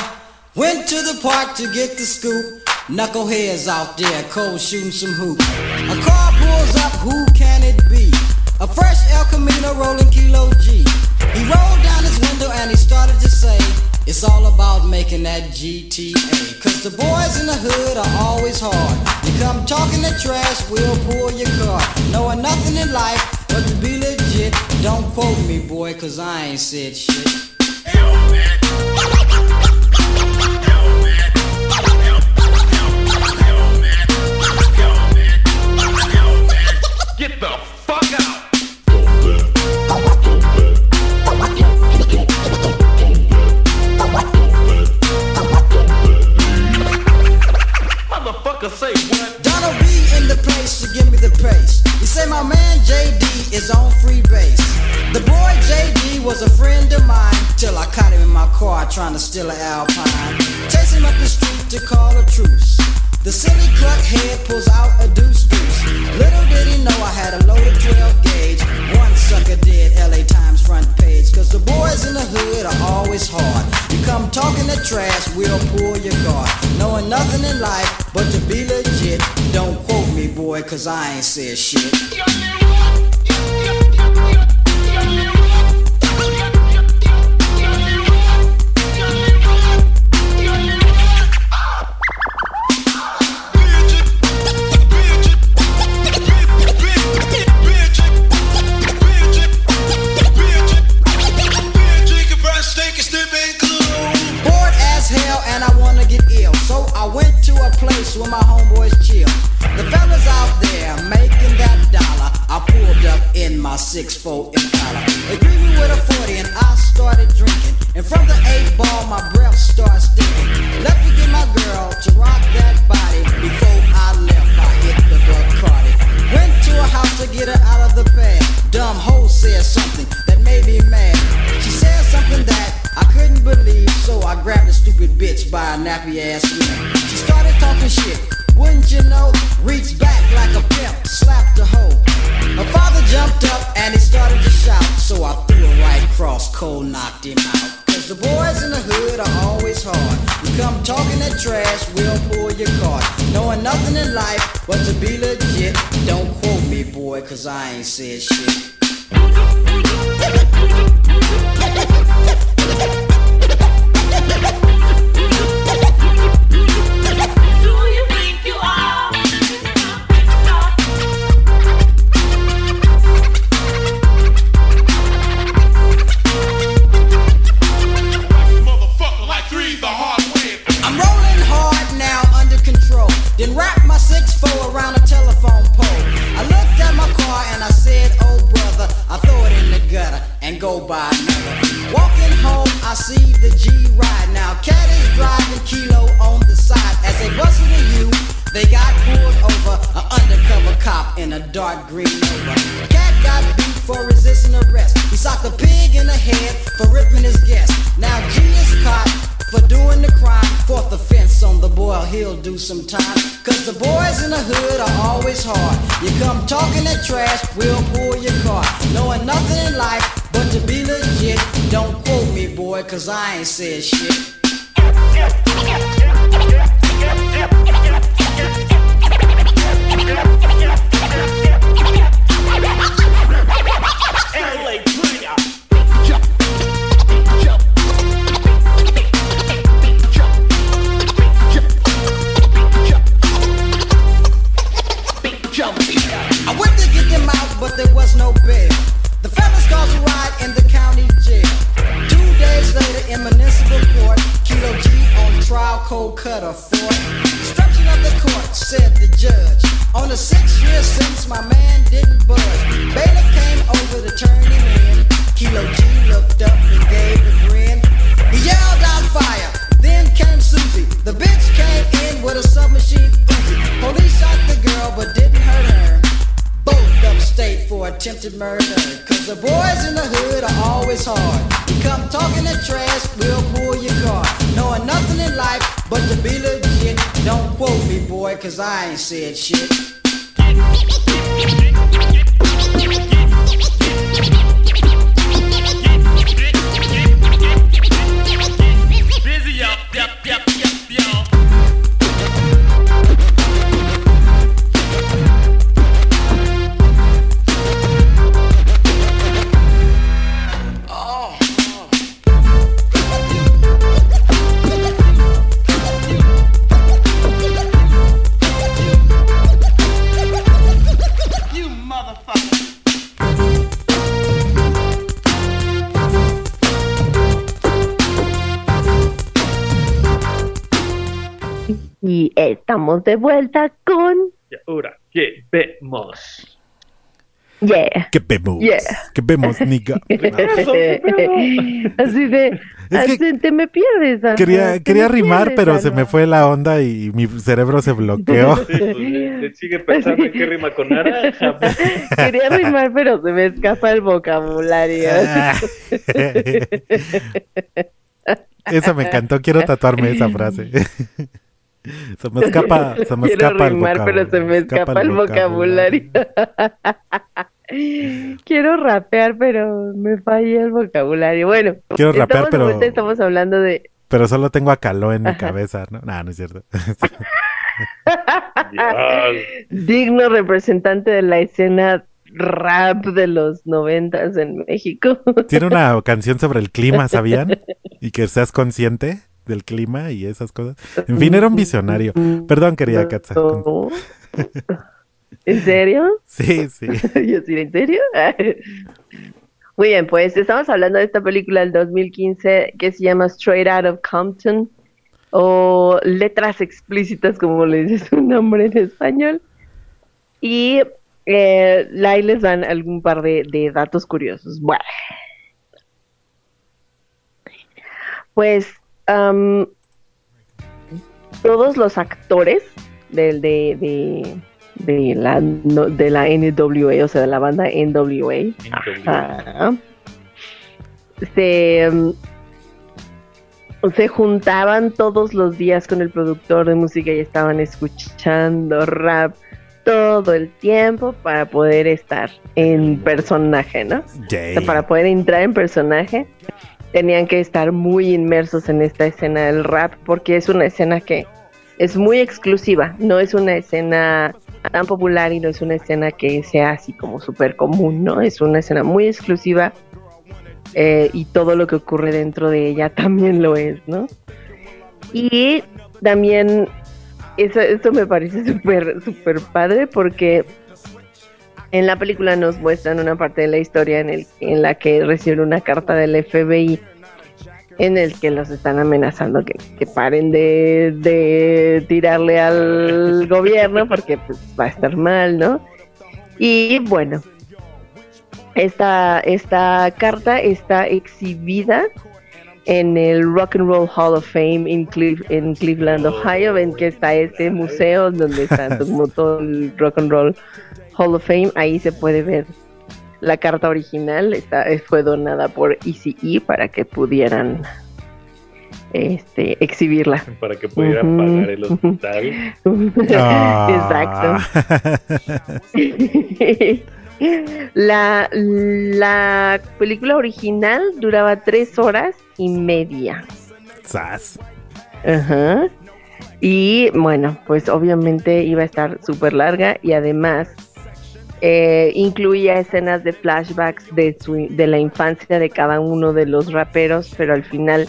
Went to the park to get the scoop. Knuckleheads out there, cold shooting some hoops. A car pulls up, who can it be? A fresh El Camino rolling Kilo G. He rolled down his window and he started to say, It's all about making that GTA. Cause the boys in the hood are always hard. You come talking the trash, we'll pull your car. Knowing nothing in life but to be legit. Don't quote me, boy, cause I ain't said shit. Get the Motherfucker say what? Donald B in the place to give me the pace. You say my man JD is on free base. The boy JD was a friend of mine till I caught him in my car trying to steal an Alpine. Chase him up the street to call a truce. The silly head pulls out a deuce deuce. Little did he know I had a loaded 12 gauge. One sucker did LA Times front page. Cause the boys in the hood are always hard. You come talking that trash, we'll pull your guard. Knowing nothing in life but to be legit. Don't quote me, boy, cause I ain't said shit. Talking that trash, we'll pull your car. Knowing nothing in life but to be legit. Don't quote me, boy, cause I ain't said shit. Said shit. Estamos de vuelta con Y ahora, ¿qué vemos? Yeah. ¿Qué vemos? Yeah. ¿Qué vemos, nigga? Así de, Es que te me pierdes. Quería, quería rimar, pierdes, pero se me fue la onda y mi cerebro se bloqueó. Sí, pues, sigue pensando en qué rima con naranja. pues. Quería rimar, pero se me escapa el vocabulario. Esa me encantó, quiero tatuarme esa frase. Se me escapa, se me Quiero escapa el rimar, pero se me escapa el vocabulario. Quiero rapear, pero me falla el vocabulario. Bueno, Quiero rapear, pero- estamos hablando de Pero solo tengo a Caló en mi cabeza, ¿no? No, no es cierto. Digno representante de la escena rap de los noventas en México. Tiene una canción sobre el clima, ¿sabían? Y que seas consciente del clima y esas cosas. En fin, era un visionario. Perdón, querida Katza. No. ¿En serio? Sí, sí. Yo sí, ¿en serio? Muy bien, pues estamos hablando de esta película del 2015 que se llama Straight Out of Compton o Letras Explícitas, como le dice su nombre en español. Y eh, ahí les dan algún par de, de datos curiosos. Bueno, pues todos los actores del de, de, de la, no- de la NWA, o sea, de la banda NWA, Ajá. Se, se juntaban todos los días con el productor de música y estaban escuchando rap todo el tiempo para poder estar en personaje, ¿no? O sea, para poder entrar en personaje tenían que estar muy inmersos en esta escena del rap porque es una escena que es muy exclusiva, no es una escena tan popular y no es una escena que sea así como súper común, ¿no? Es una escena muy exclusiva eh, y todo lo que ocurre dentro de ella también lo es, ¿no? Y también eso, esto me parece súper, súper padre porque en la película nos muestran una parte de la historia en, el, en la que reciben una carta del FBI en el que los están amenazando que, que paren de, de tirarle al gobierno porque pues, va a estar mal, ¿no? Y bueno, esta, esta carta está exhibida en el Rock and Roll Hall of Fame en, Cleve- en Cleveland, Ohio. Ven que está este museo donde está todo el Rock and Roll Hall of Fame. Ahí se puede ver la carta original. Está, fue donada por ECE para que pudieran este, exhibirla. Para que pudieran pagar el hospital. Ah. Exacto. La, la película original duraba tres horas y media. Sas. Ajá. Y bueno, pues obviamente iba a estar súper larga y además eh, incluía escenas de flashbacks de, su, de la infancia de cada uno de los raperos, pero al final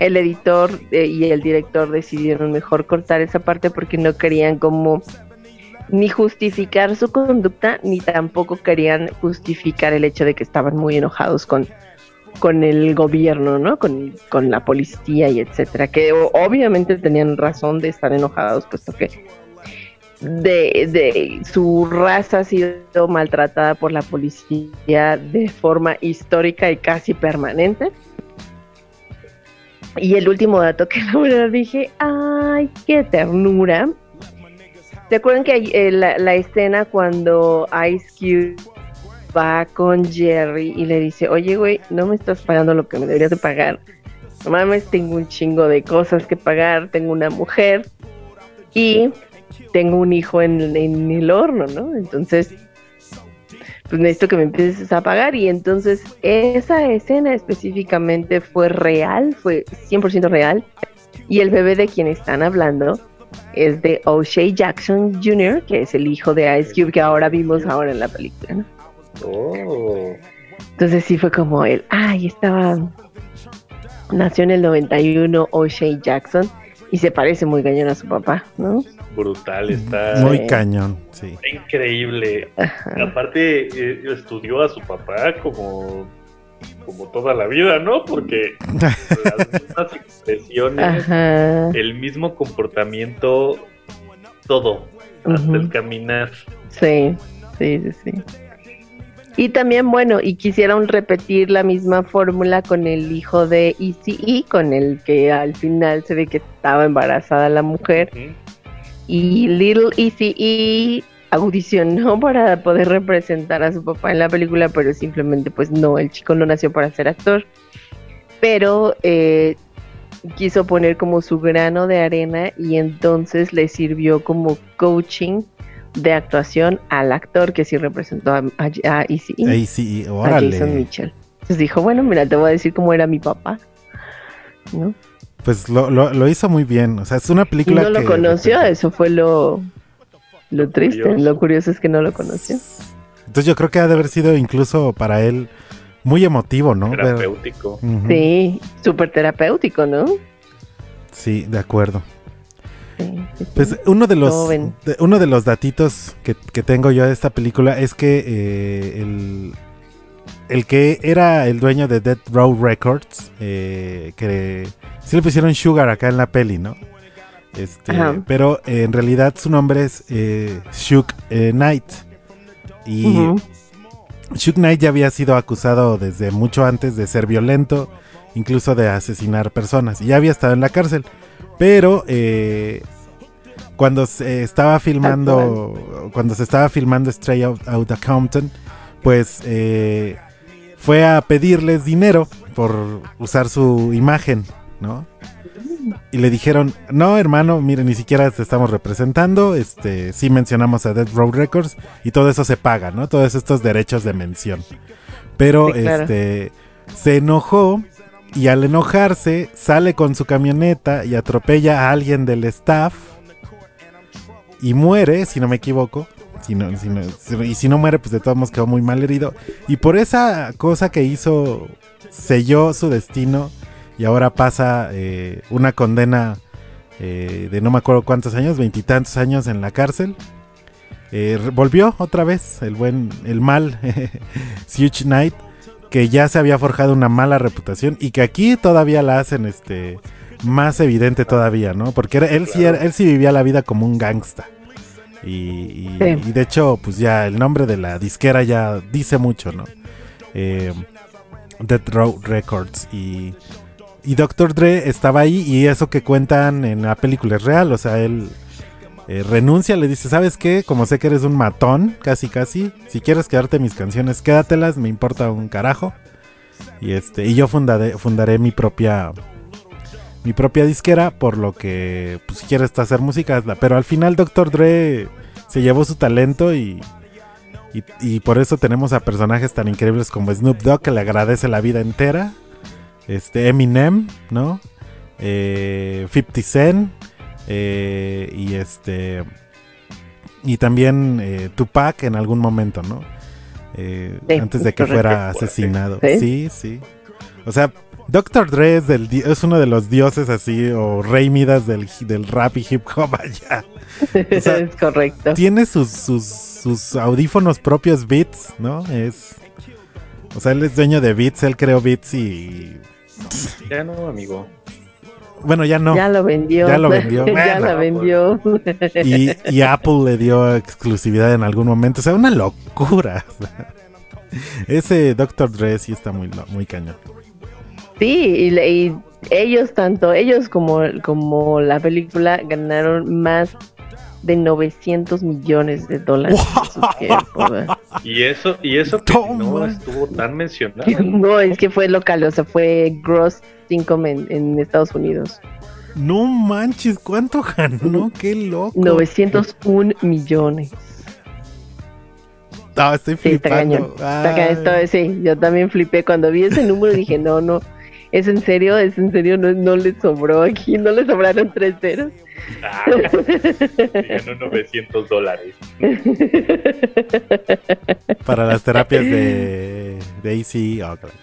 el editor eh, y el director decidieron mejor cortar esa parte porque no querían como ni justificar su conducta ni tampoco querían justificar el hecho de que estaban muy enojados con con el gobierno, ¿no? Con, con la policía y etcétera, que obviamente tenían razón de estar enojados, puesto que de, su raza ha sido maltratada por la policía de forma histórica y casi permanente. Y el último dato que la verdad dije, ay, qué ternura. ¿Se acuerdan que eh, la, la escena cuando Ice Cube va con Jerry y le dice, oye, güey, no me estás pagando lo que me deberías de pagar? No mames, tengo un chingo de cosas que pagar, tengo una mujer y tengo un hijo en, en el horno, ¿no? Entonces, pues necesito que me empieces a pagar y entonces esa escena específicamente fue real, fue 100% real y el bebé de quien están hablando es de O'Shea Jackson Jr., que es el hijo de Ice Cube que ahora vimos ahora en la película, ¿no? Oh. Entonces sí fue como él, ay, estaba, nació en el 91 O'Shea Jackson y se parece muy cañón a su papá, ¿no? Brutal, está, Muy cañón, sí. está increíble. Ajá. Aparte, eh, estudió a su papá como, como toda la vida, ¿no? Porque las mismas expresiones, Ajá. el mismo comportamiento, todo, hasta el caminar. Sí, sí, sí, sí. Y también, bueno, y quisieron repetir la misma fórmula con el hijo de ECE, con el que al final se ve que estaba embarazada la mujer. Y Little ECE audicionó para poder representar a su papá en la película, pero simplemente pues no, el chico no nació para ser actor. Pero eh, quiso poner como su grano de arena y entonces le sirvió como coaching de actuación al actor que sí representó a, a, a ECE, Ahí sí, a Jason. Mitchell. Entonces dijo, bueno, mira, te voy a decir cómo era mi papá. ¿No? Pues lo, lo, lo hizo muy bien. O sea, es una Y película no lo que- conoció, eso fue lo, lo triste. Curioso. Lo curioso es que no lo conoció. Entonces yo creo que ha de haber sido incluso para él muy emotivo, ¿no? Terapéutico. Sí, súper terapéutico, ¿no? Sí, de acuerdo. Sí, sí, sí. Pues uno de los de- uno de los datitos que, que tengo yo de esta película es que eh, el, el que era el dueño de Dead Row Records, eh, que sí le pusieron Sugar acá en la peli, ¿no? Este, pero eh, en realidad su nombre es eh, Suge eh, Knight. Y Ujú. Suge Knight ya había sido acusado desde mucho antes de ser violento, incluso de asesinar personas, y ya había estado en la cárcel. Pero eh, cuando se estaba filmando, cuando se estaba filmando Stray Out, Outta Compton, pues eh, fue a pedirles dinero por usar su imagen ¿no? Y le dijeron, no, hermano, mire, ni siquiera te estamos representando, este, sí mencionamos a Dead Road Records y todo eso se paga, ¿no? Todos estos derechos de mención. Pero, Sí, claro. este, se enojó y al enojarse sale con su camioneta y atropella a alguien del staff y muere, si no me equivoco. Si no- si no- si- y si no muere, pues de todos modos quedó muy mal herido. Y por esa cosa que hizo, selló su destino y ahora pasa eh, una condena eh, de no me acuerdo cuántos años, veintitantos años en la cárcel. Eh, volvió otra vez el buen, el mal Suge Knight, que ya se había forjado una mala reputación y que aquí todavía la hacen este más evidente todavía, ¿no? Porque él, sí era- él sí vivía la vida como un gangsta. Y, y- Sí. y de hecho, pues ya el nombre de la disquera ya dice mucho, ¿no? Eh, Death Row Records y, y Dr. Dre estaba ahí y eso que cuentan en la película es real, o sea, él eh, renuncia, le dice, ¿sabes qué? Como sé que eres un matón, casi casi, si quieres quedarte mis canciones, quédatelas, me importa un carajo. Y este, y yo fundaré, fundaré mi propia mi propia disquera, por lo que pues si quieres hacer música, hazla. Pero al final Dr. Dre se llevó su talento y, y, y por eso tenemos a personajes tan increíbles como Snoop Dogg que le agradece la vida entera. Este Eminem, ¿no? Eh, 50 Cent. eh, y este. Y también eh, Tupac en algún momento, ¿no? Eh, Sí, antes de que fuera asesinado. Sí. Sí, sí. O sea, Dr. Dre es, del di- es uno de los dioses así, o rey Midas del, del rap y hip hop allá. O sea, es correcto. Tiene sus, sus, sus audífonos propios Beats, ¿no? Es. O sea, él es dueño de Beats, él creó Beats y. Ya no, amigo. Bueno, ya no. Ya lo vendió. Ya lo vendió. ya Bueno, la vendió. Y, y Apple le dio exclusividad en algún momento. O sea, una locura. Ese Dr. Dre sí está muy, muy cañón. Sí, y, le- y ellos tanto, ellos como, como la película ganaron más de 900 millones de dólares. Y eso, y eso que Toma. no estuvo tan mencionado. No, es que fue local, o sea, fue gross income en, en Estados Unidos. No manches, ¿cuánto ganó? Qué loco. 901 millones. Ah, estoy Sí, está flipando. cañón. Está cañón. Sí, yo también flipé. Cuando vi ese número dije, no, no, ¿es en serio? ¿Es en serio? No, no le sobró aquí, no le sobraron tres ceros. Ah, ganó 900 dólares. Para las terapias de, de AC. oh, claro.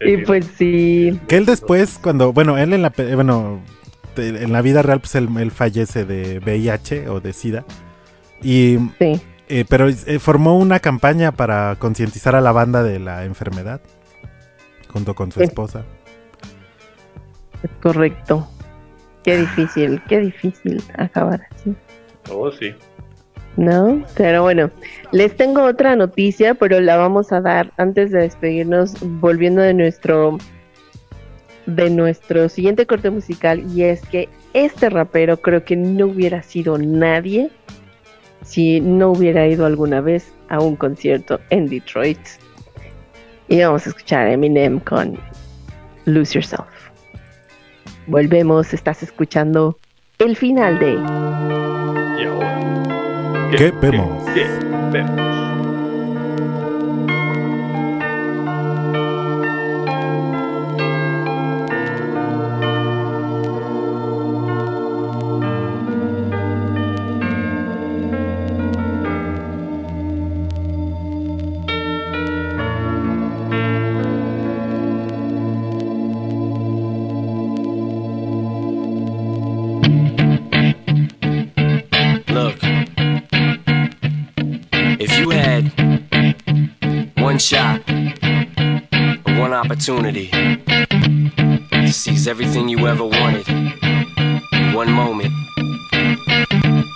y pues sí, Que él después, cuando, bueno, él en la, bueno, en la vida real, pues él, él fallece de VIH o de SIDA. Y, sí. eh, pero eh, formó una campaña para concientizar a la banda de la enfermedad, junto con su esposa. Es correcto. Qué difícil, qué difícil acabar así. Oh, sí. ¿No? Pero bueno, les tengo otra noticia, pero la vamos a dar antes de despedirnos, volviendo de nuestro de nuestro siguiente corte musical y es que este rapero creo que no hubiera sido nadie si no hubiera ido alguna vez a un concierto en Detroit. Y vamos a escuchar a Eminem con Lose Yourself. Volvemos, estás escuchando el final de Y ahora. ¿Qué vemos? ¿Qué, qué vemos? Opportunity to seize everything you ever wanted in one moment,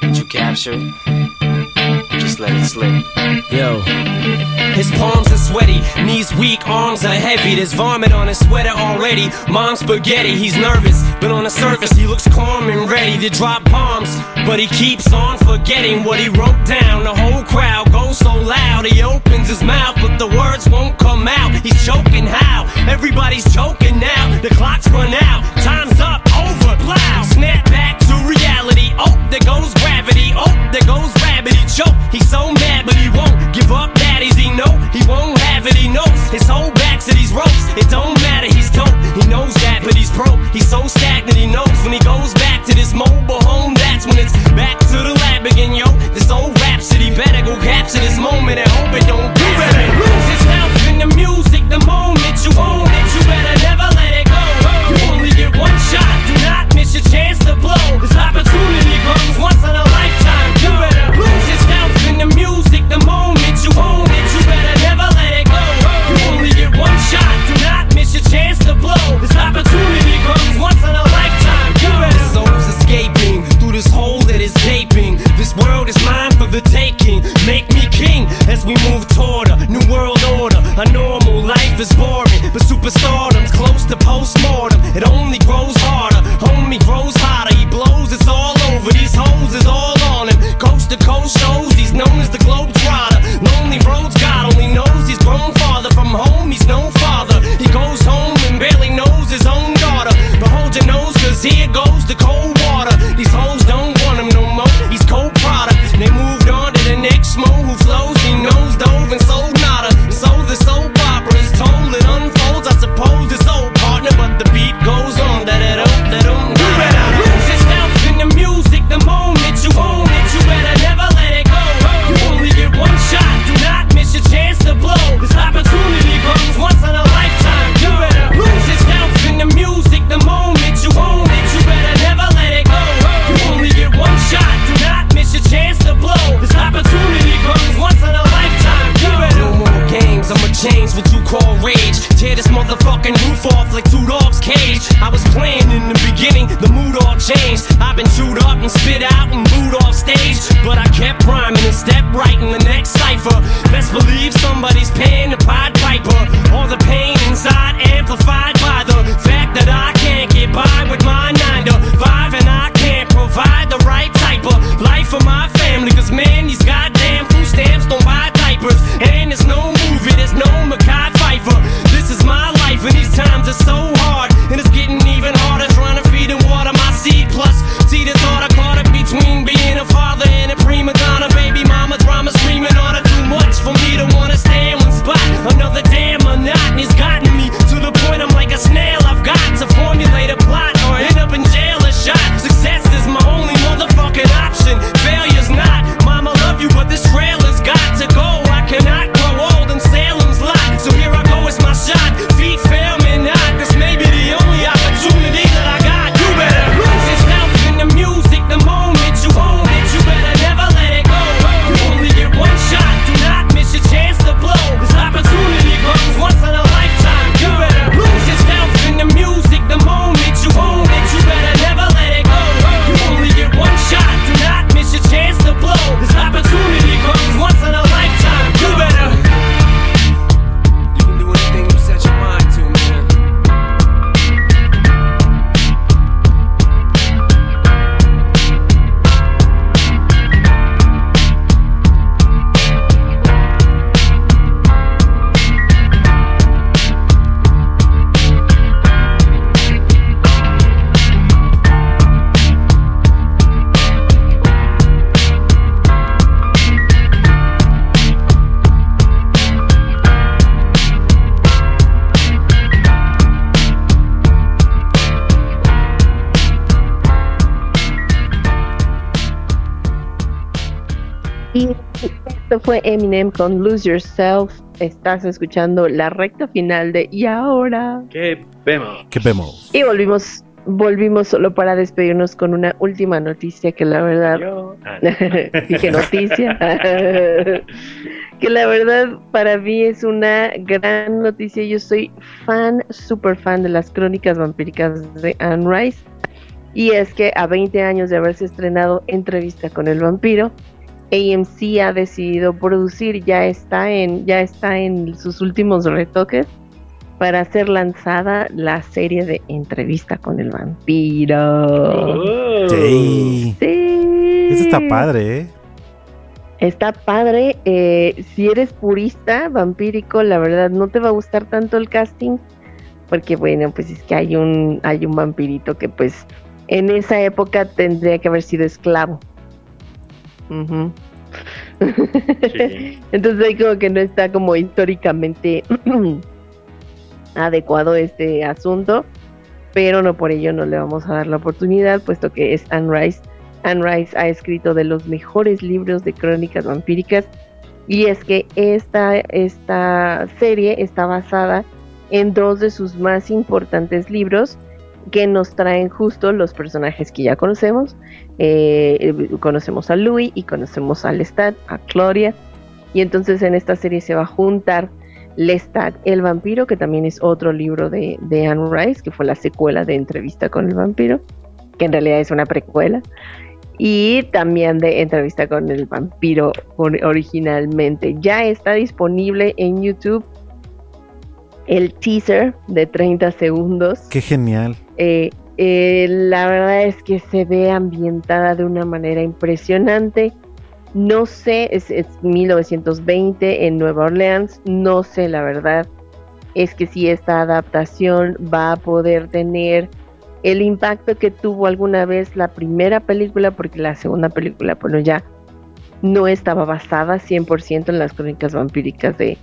did you capture it? Just let it slip? Yo. His palms are sweaty, knees weak, arms are heavy. There's vomit on his sweater already. Mom's spaghetti, he's nervous, but on the surface he looks calm and ready to drop bombs. But he keeps on forgetting what he wrote down. The whole crowd goes so loud, he opens his mouth, but the words won't Con Lose Yourself. Estás escuchando la recta final de Y ahora. ¿Qué vemos? ¿Qué vemos? Y volvimos, volvimos solo para despedirnos con una última noticia que la verdad. Yo, ah, noticia. que la verdad para mí es una gran noticia. Yo soy fan, súper fan de las crónicas vampíricas de Anne Rice. Y es que a 20 años de haberse estrenado Entrevista con el vampiro, AMC ha decidido producir ya está en ya está en sus últimos retoques para ser lanzada la serie de entrevista con el vampiro. Oh. Sí. sí. Eso está padre, ¿eh? Está padre. Eh, si eres purista, vampírico, la verdad no te va a gustar tanto el casting. Porque bueno, pues es que hay un, hay un vampirito que pues en esa época tendría que haber sido esclavo. Entonces ahí como que no está como históricamente adecuado este asunto, pero no por ello no le vamos a dar la oportunidad, puesto que es Anne Rice. Anne Rice ha escrito de los mejores libros de crónicas vampíricas y es que esta, esta serie está basada en dos de sus más importantes libros que nos traen justo los personajes que ya conocemos, eh, conocemos a Louis y conocemos a Lestat, a Claudia. Y entonces en esta serie se va a juntar Lestat, el vampiro, que también es otro libro de, de Anne Rice, que fue la secuela de Entrevista con el vampiro, que en realidad es una precuela. Y también de Entrevista con el vampiro or- originalmente. Ya está disponible en YouTube el teaser de 30 segundos. Qué genial. Eh, eh, la verdad es que se ve ambientada de una manera impresionante. No sé, es, es 1920 en Nueva Orleans. No sé, la verdad es que si esta adaptación va a poder tener el impacto que tuvo alguna vez la primera película, porque la segunda película, bueno, ya no estaba basada 100% en las crónicas vampíricas de,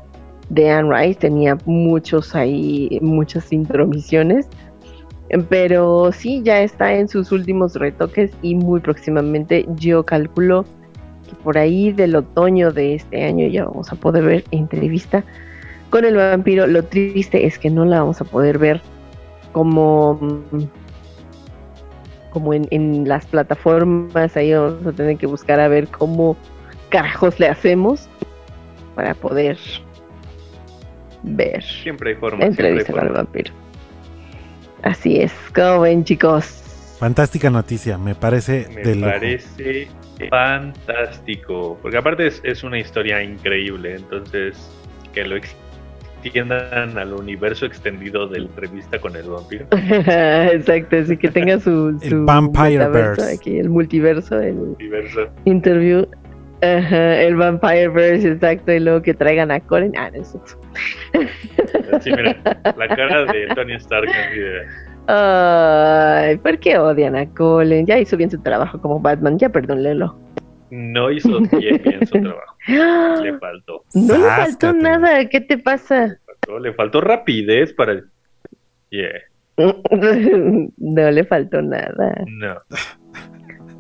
de Anne Rice, tenía muchos ahí, muchas intromisiones, pero sí, ya está en sus últimos retoques y muy próximamente yo calculo que por ahí del otoño de este año ya vamos a poder ver entrevista con el vampiro. Lo triste es que no la vamos a poder ver como como en, en las plataformas, ahí vamos a tener que buscar a ver cómo carajos le hacemos para poder ver Siempre hay forma. entrevista siempre hay con el forma. vampiro. Así es, como ven chicos. Fantástica noticia, me parece Me de lujo. parece fantástico. Porque aparte es, es una historia increíble. Entonces, que lo extiendan al universo extendido de la entrevista con el vampiro. Exacto, así que tenga su, El su Vampireverse. metaverso aquí, el multiverso, el Universo. interview. Ajá, el Vampireverse, exacto, y luego que traigan a Coren. Ah, no es. Sí, mira, la cara de Tony Stark así de, Ay, ¿por qué odian a Colin? Ya hizo bien su trabajo como Batman, ya perdónenlo. no hizo bien, bien su trabajo. Le faltó. No le faltó nada, ¿qué te pasa? faltó- Le faltó rapidez para el. Yeah, No le faltó nada. no.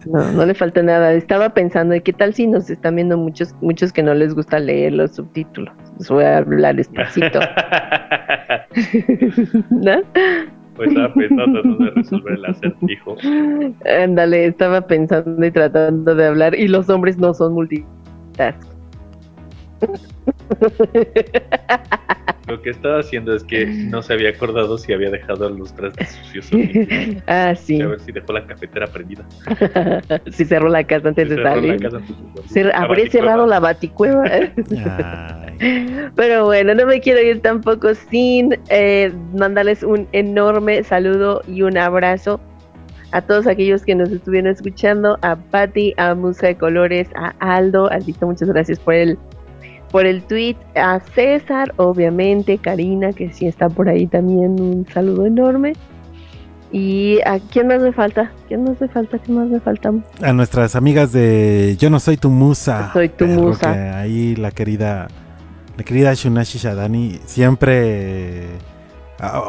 No, no le faltó nada. Estaba pensando, ¿y qué tal si nos están viendo muchos, muchos que no les gusta leer los subtítulos? Les voy a hablar despacito. ¿No? pues estaba pensando tratando de resolver el acertijo. Ándale, estaba pensando y tratando de hablar, y los hombres no son multitask. Lo que estaba haciendo es que no se había acordado si había dejado los trastes sucios. ah, sí. A ver si dejó la cafetera prendida. sí cerró la casa antes Si de cerró la salir. casa antes de salir. Baticueva. cerrado la baticueva. Ay, Pero bueno, no me quiero ir tampoco sin eh, mandarles un enorme saludo y un abrazo a todos aquellos que nos estuvieron escuchando, a Patti, a Musa de Colores, a Aldo, Aldito, muchas gracias por el por el tweet, a César, obviamente, Karina, que sí está por ahí también, un saludo enorme. Y a quién más me falta, quién más me falta, quién más me falta. a nuestras amigas de Yo no soy tu musa. Soy tu perro, musa. que ahí la querida, la querida Shunashi Shadani siempre.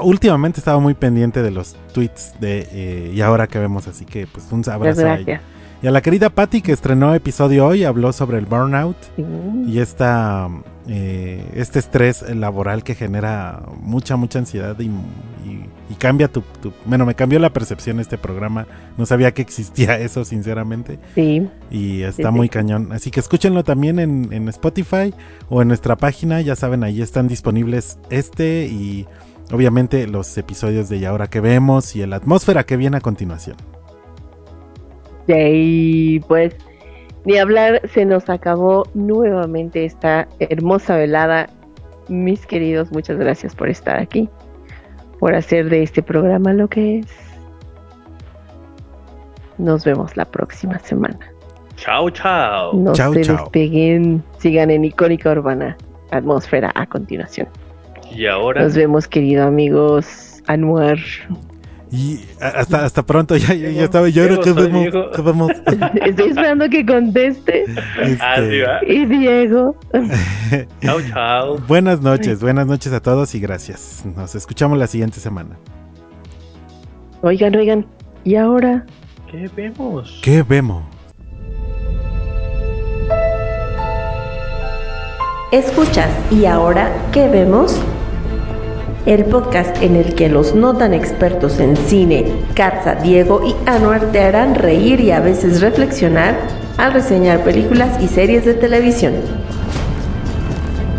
últimamente estaba muy pendiente de los tweets de eh, y ahora que vemos, así que pues un abrazo a ella. Y a la querida Patty que estrenó episodio hoy, habló sobre el burnout Sí. y esta, eh, este estrés laboral que genera mucha, mucha ansiedad y, y- y cambia tu, tu- Bueno, me cambió la percepción este programa. No sabía que existía eso, sinceramente. Sí. Y está Sí, muy sí. cañón. Así que escúchenlo también en, en Spotify o en nuestra página. Ya saben, ahí están disponibles este y obviamente los episodios de Y ahora que vemos y la atmósfera que viene a continuación. Y pues, ni hablar, se nos acabó nuevamente esta hermosa velada. Mis queridos, muchas gracias por estar aquí, por hacer de este programa lo que es. Nos vemos la próxima semana. Chao, chao. No Chao, se chao. despeguen, sigan en Icónica Urbana, atmósfera a continuación. Y ahora. Nos vemos, queridos amigos. Anuar. Y hasta, hasta pronto, ya, ya, ya estaba. Yo creo que vemos. Diego. que vemos, Estoy esperando que conteste. Ah, este, ¿va? Y Diego. Chao, chao. buenas noches, buenas noches a todos y gracias. Nos escuchamos la siguiente semana. Oigan, oigan. ¿Y ahora? ¿Qué vemos? ¿Qué vemos? Escuchas y ahora, ¿qué vemos? El podcast en el que los no tan expertos en cine, Katza, Diego y Anuar te harán reír y a veces reflexionar al reseñar películas y series de televisión.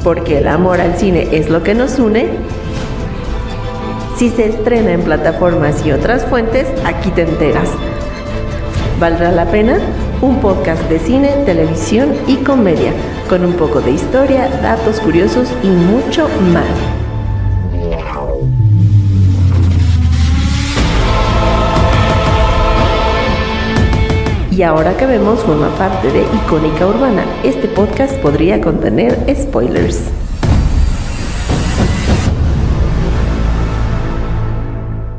Porque el amor al cine es lo que nos une. Si se estrena en plataformas y otras fuentes, aquí te enteras. ¿Valdrá la pena? Un podcast de cine, televisión y comedia, con un poco de historia, datos curiosos y mucho más. Y ahora que vemos forma parte de Icónica Urbana, este podcast podría contener spoilers.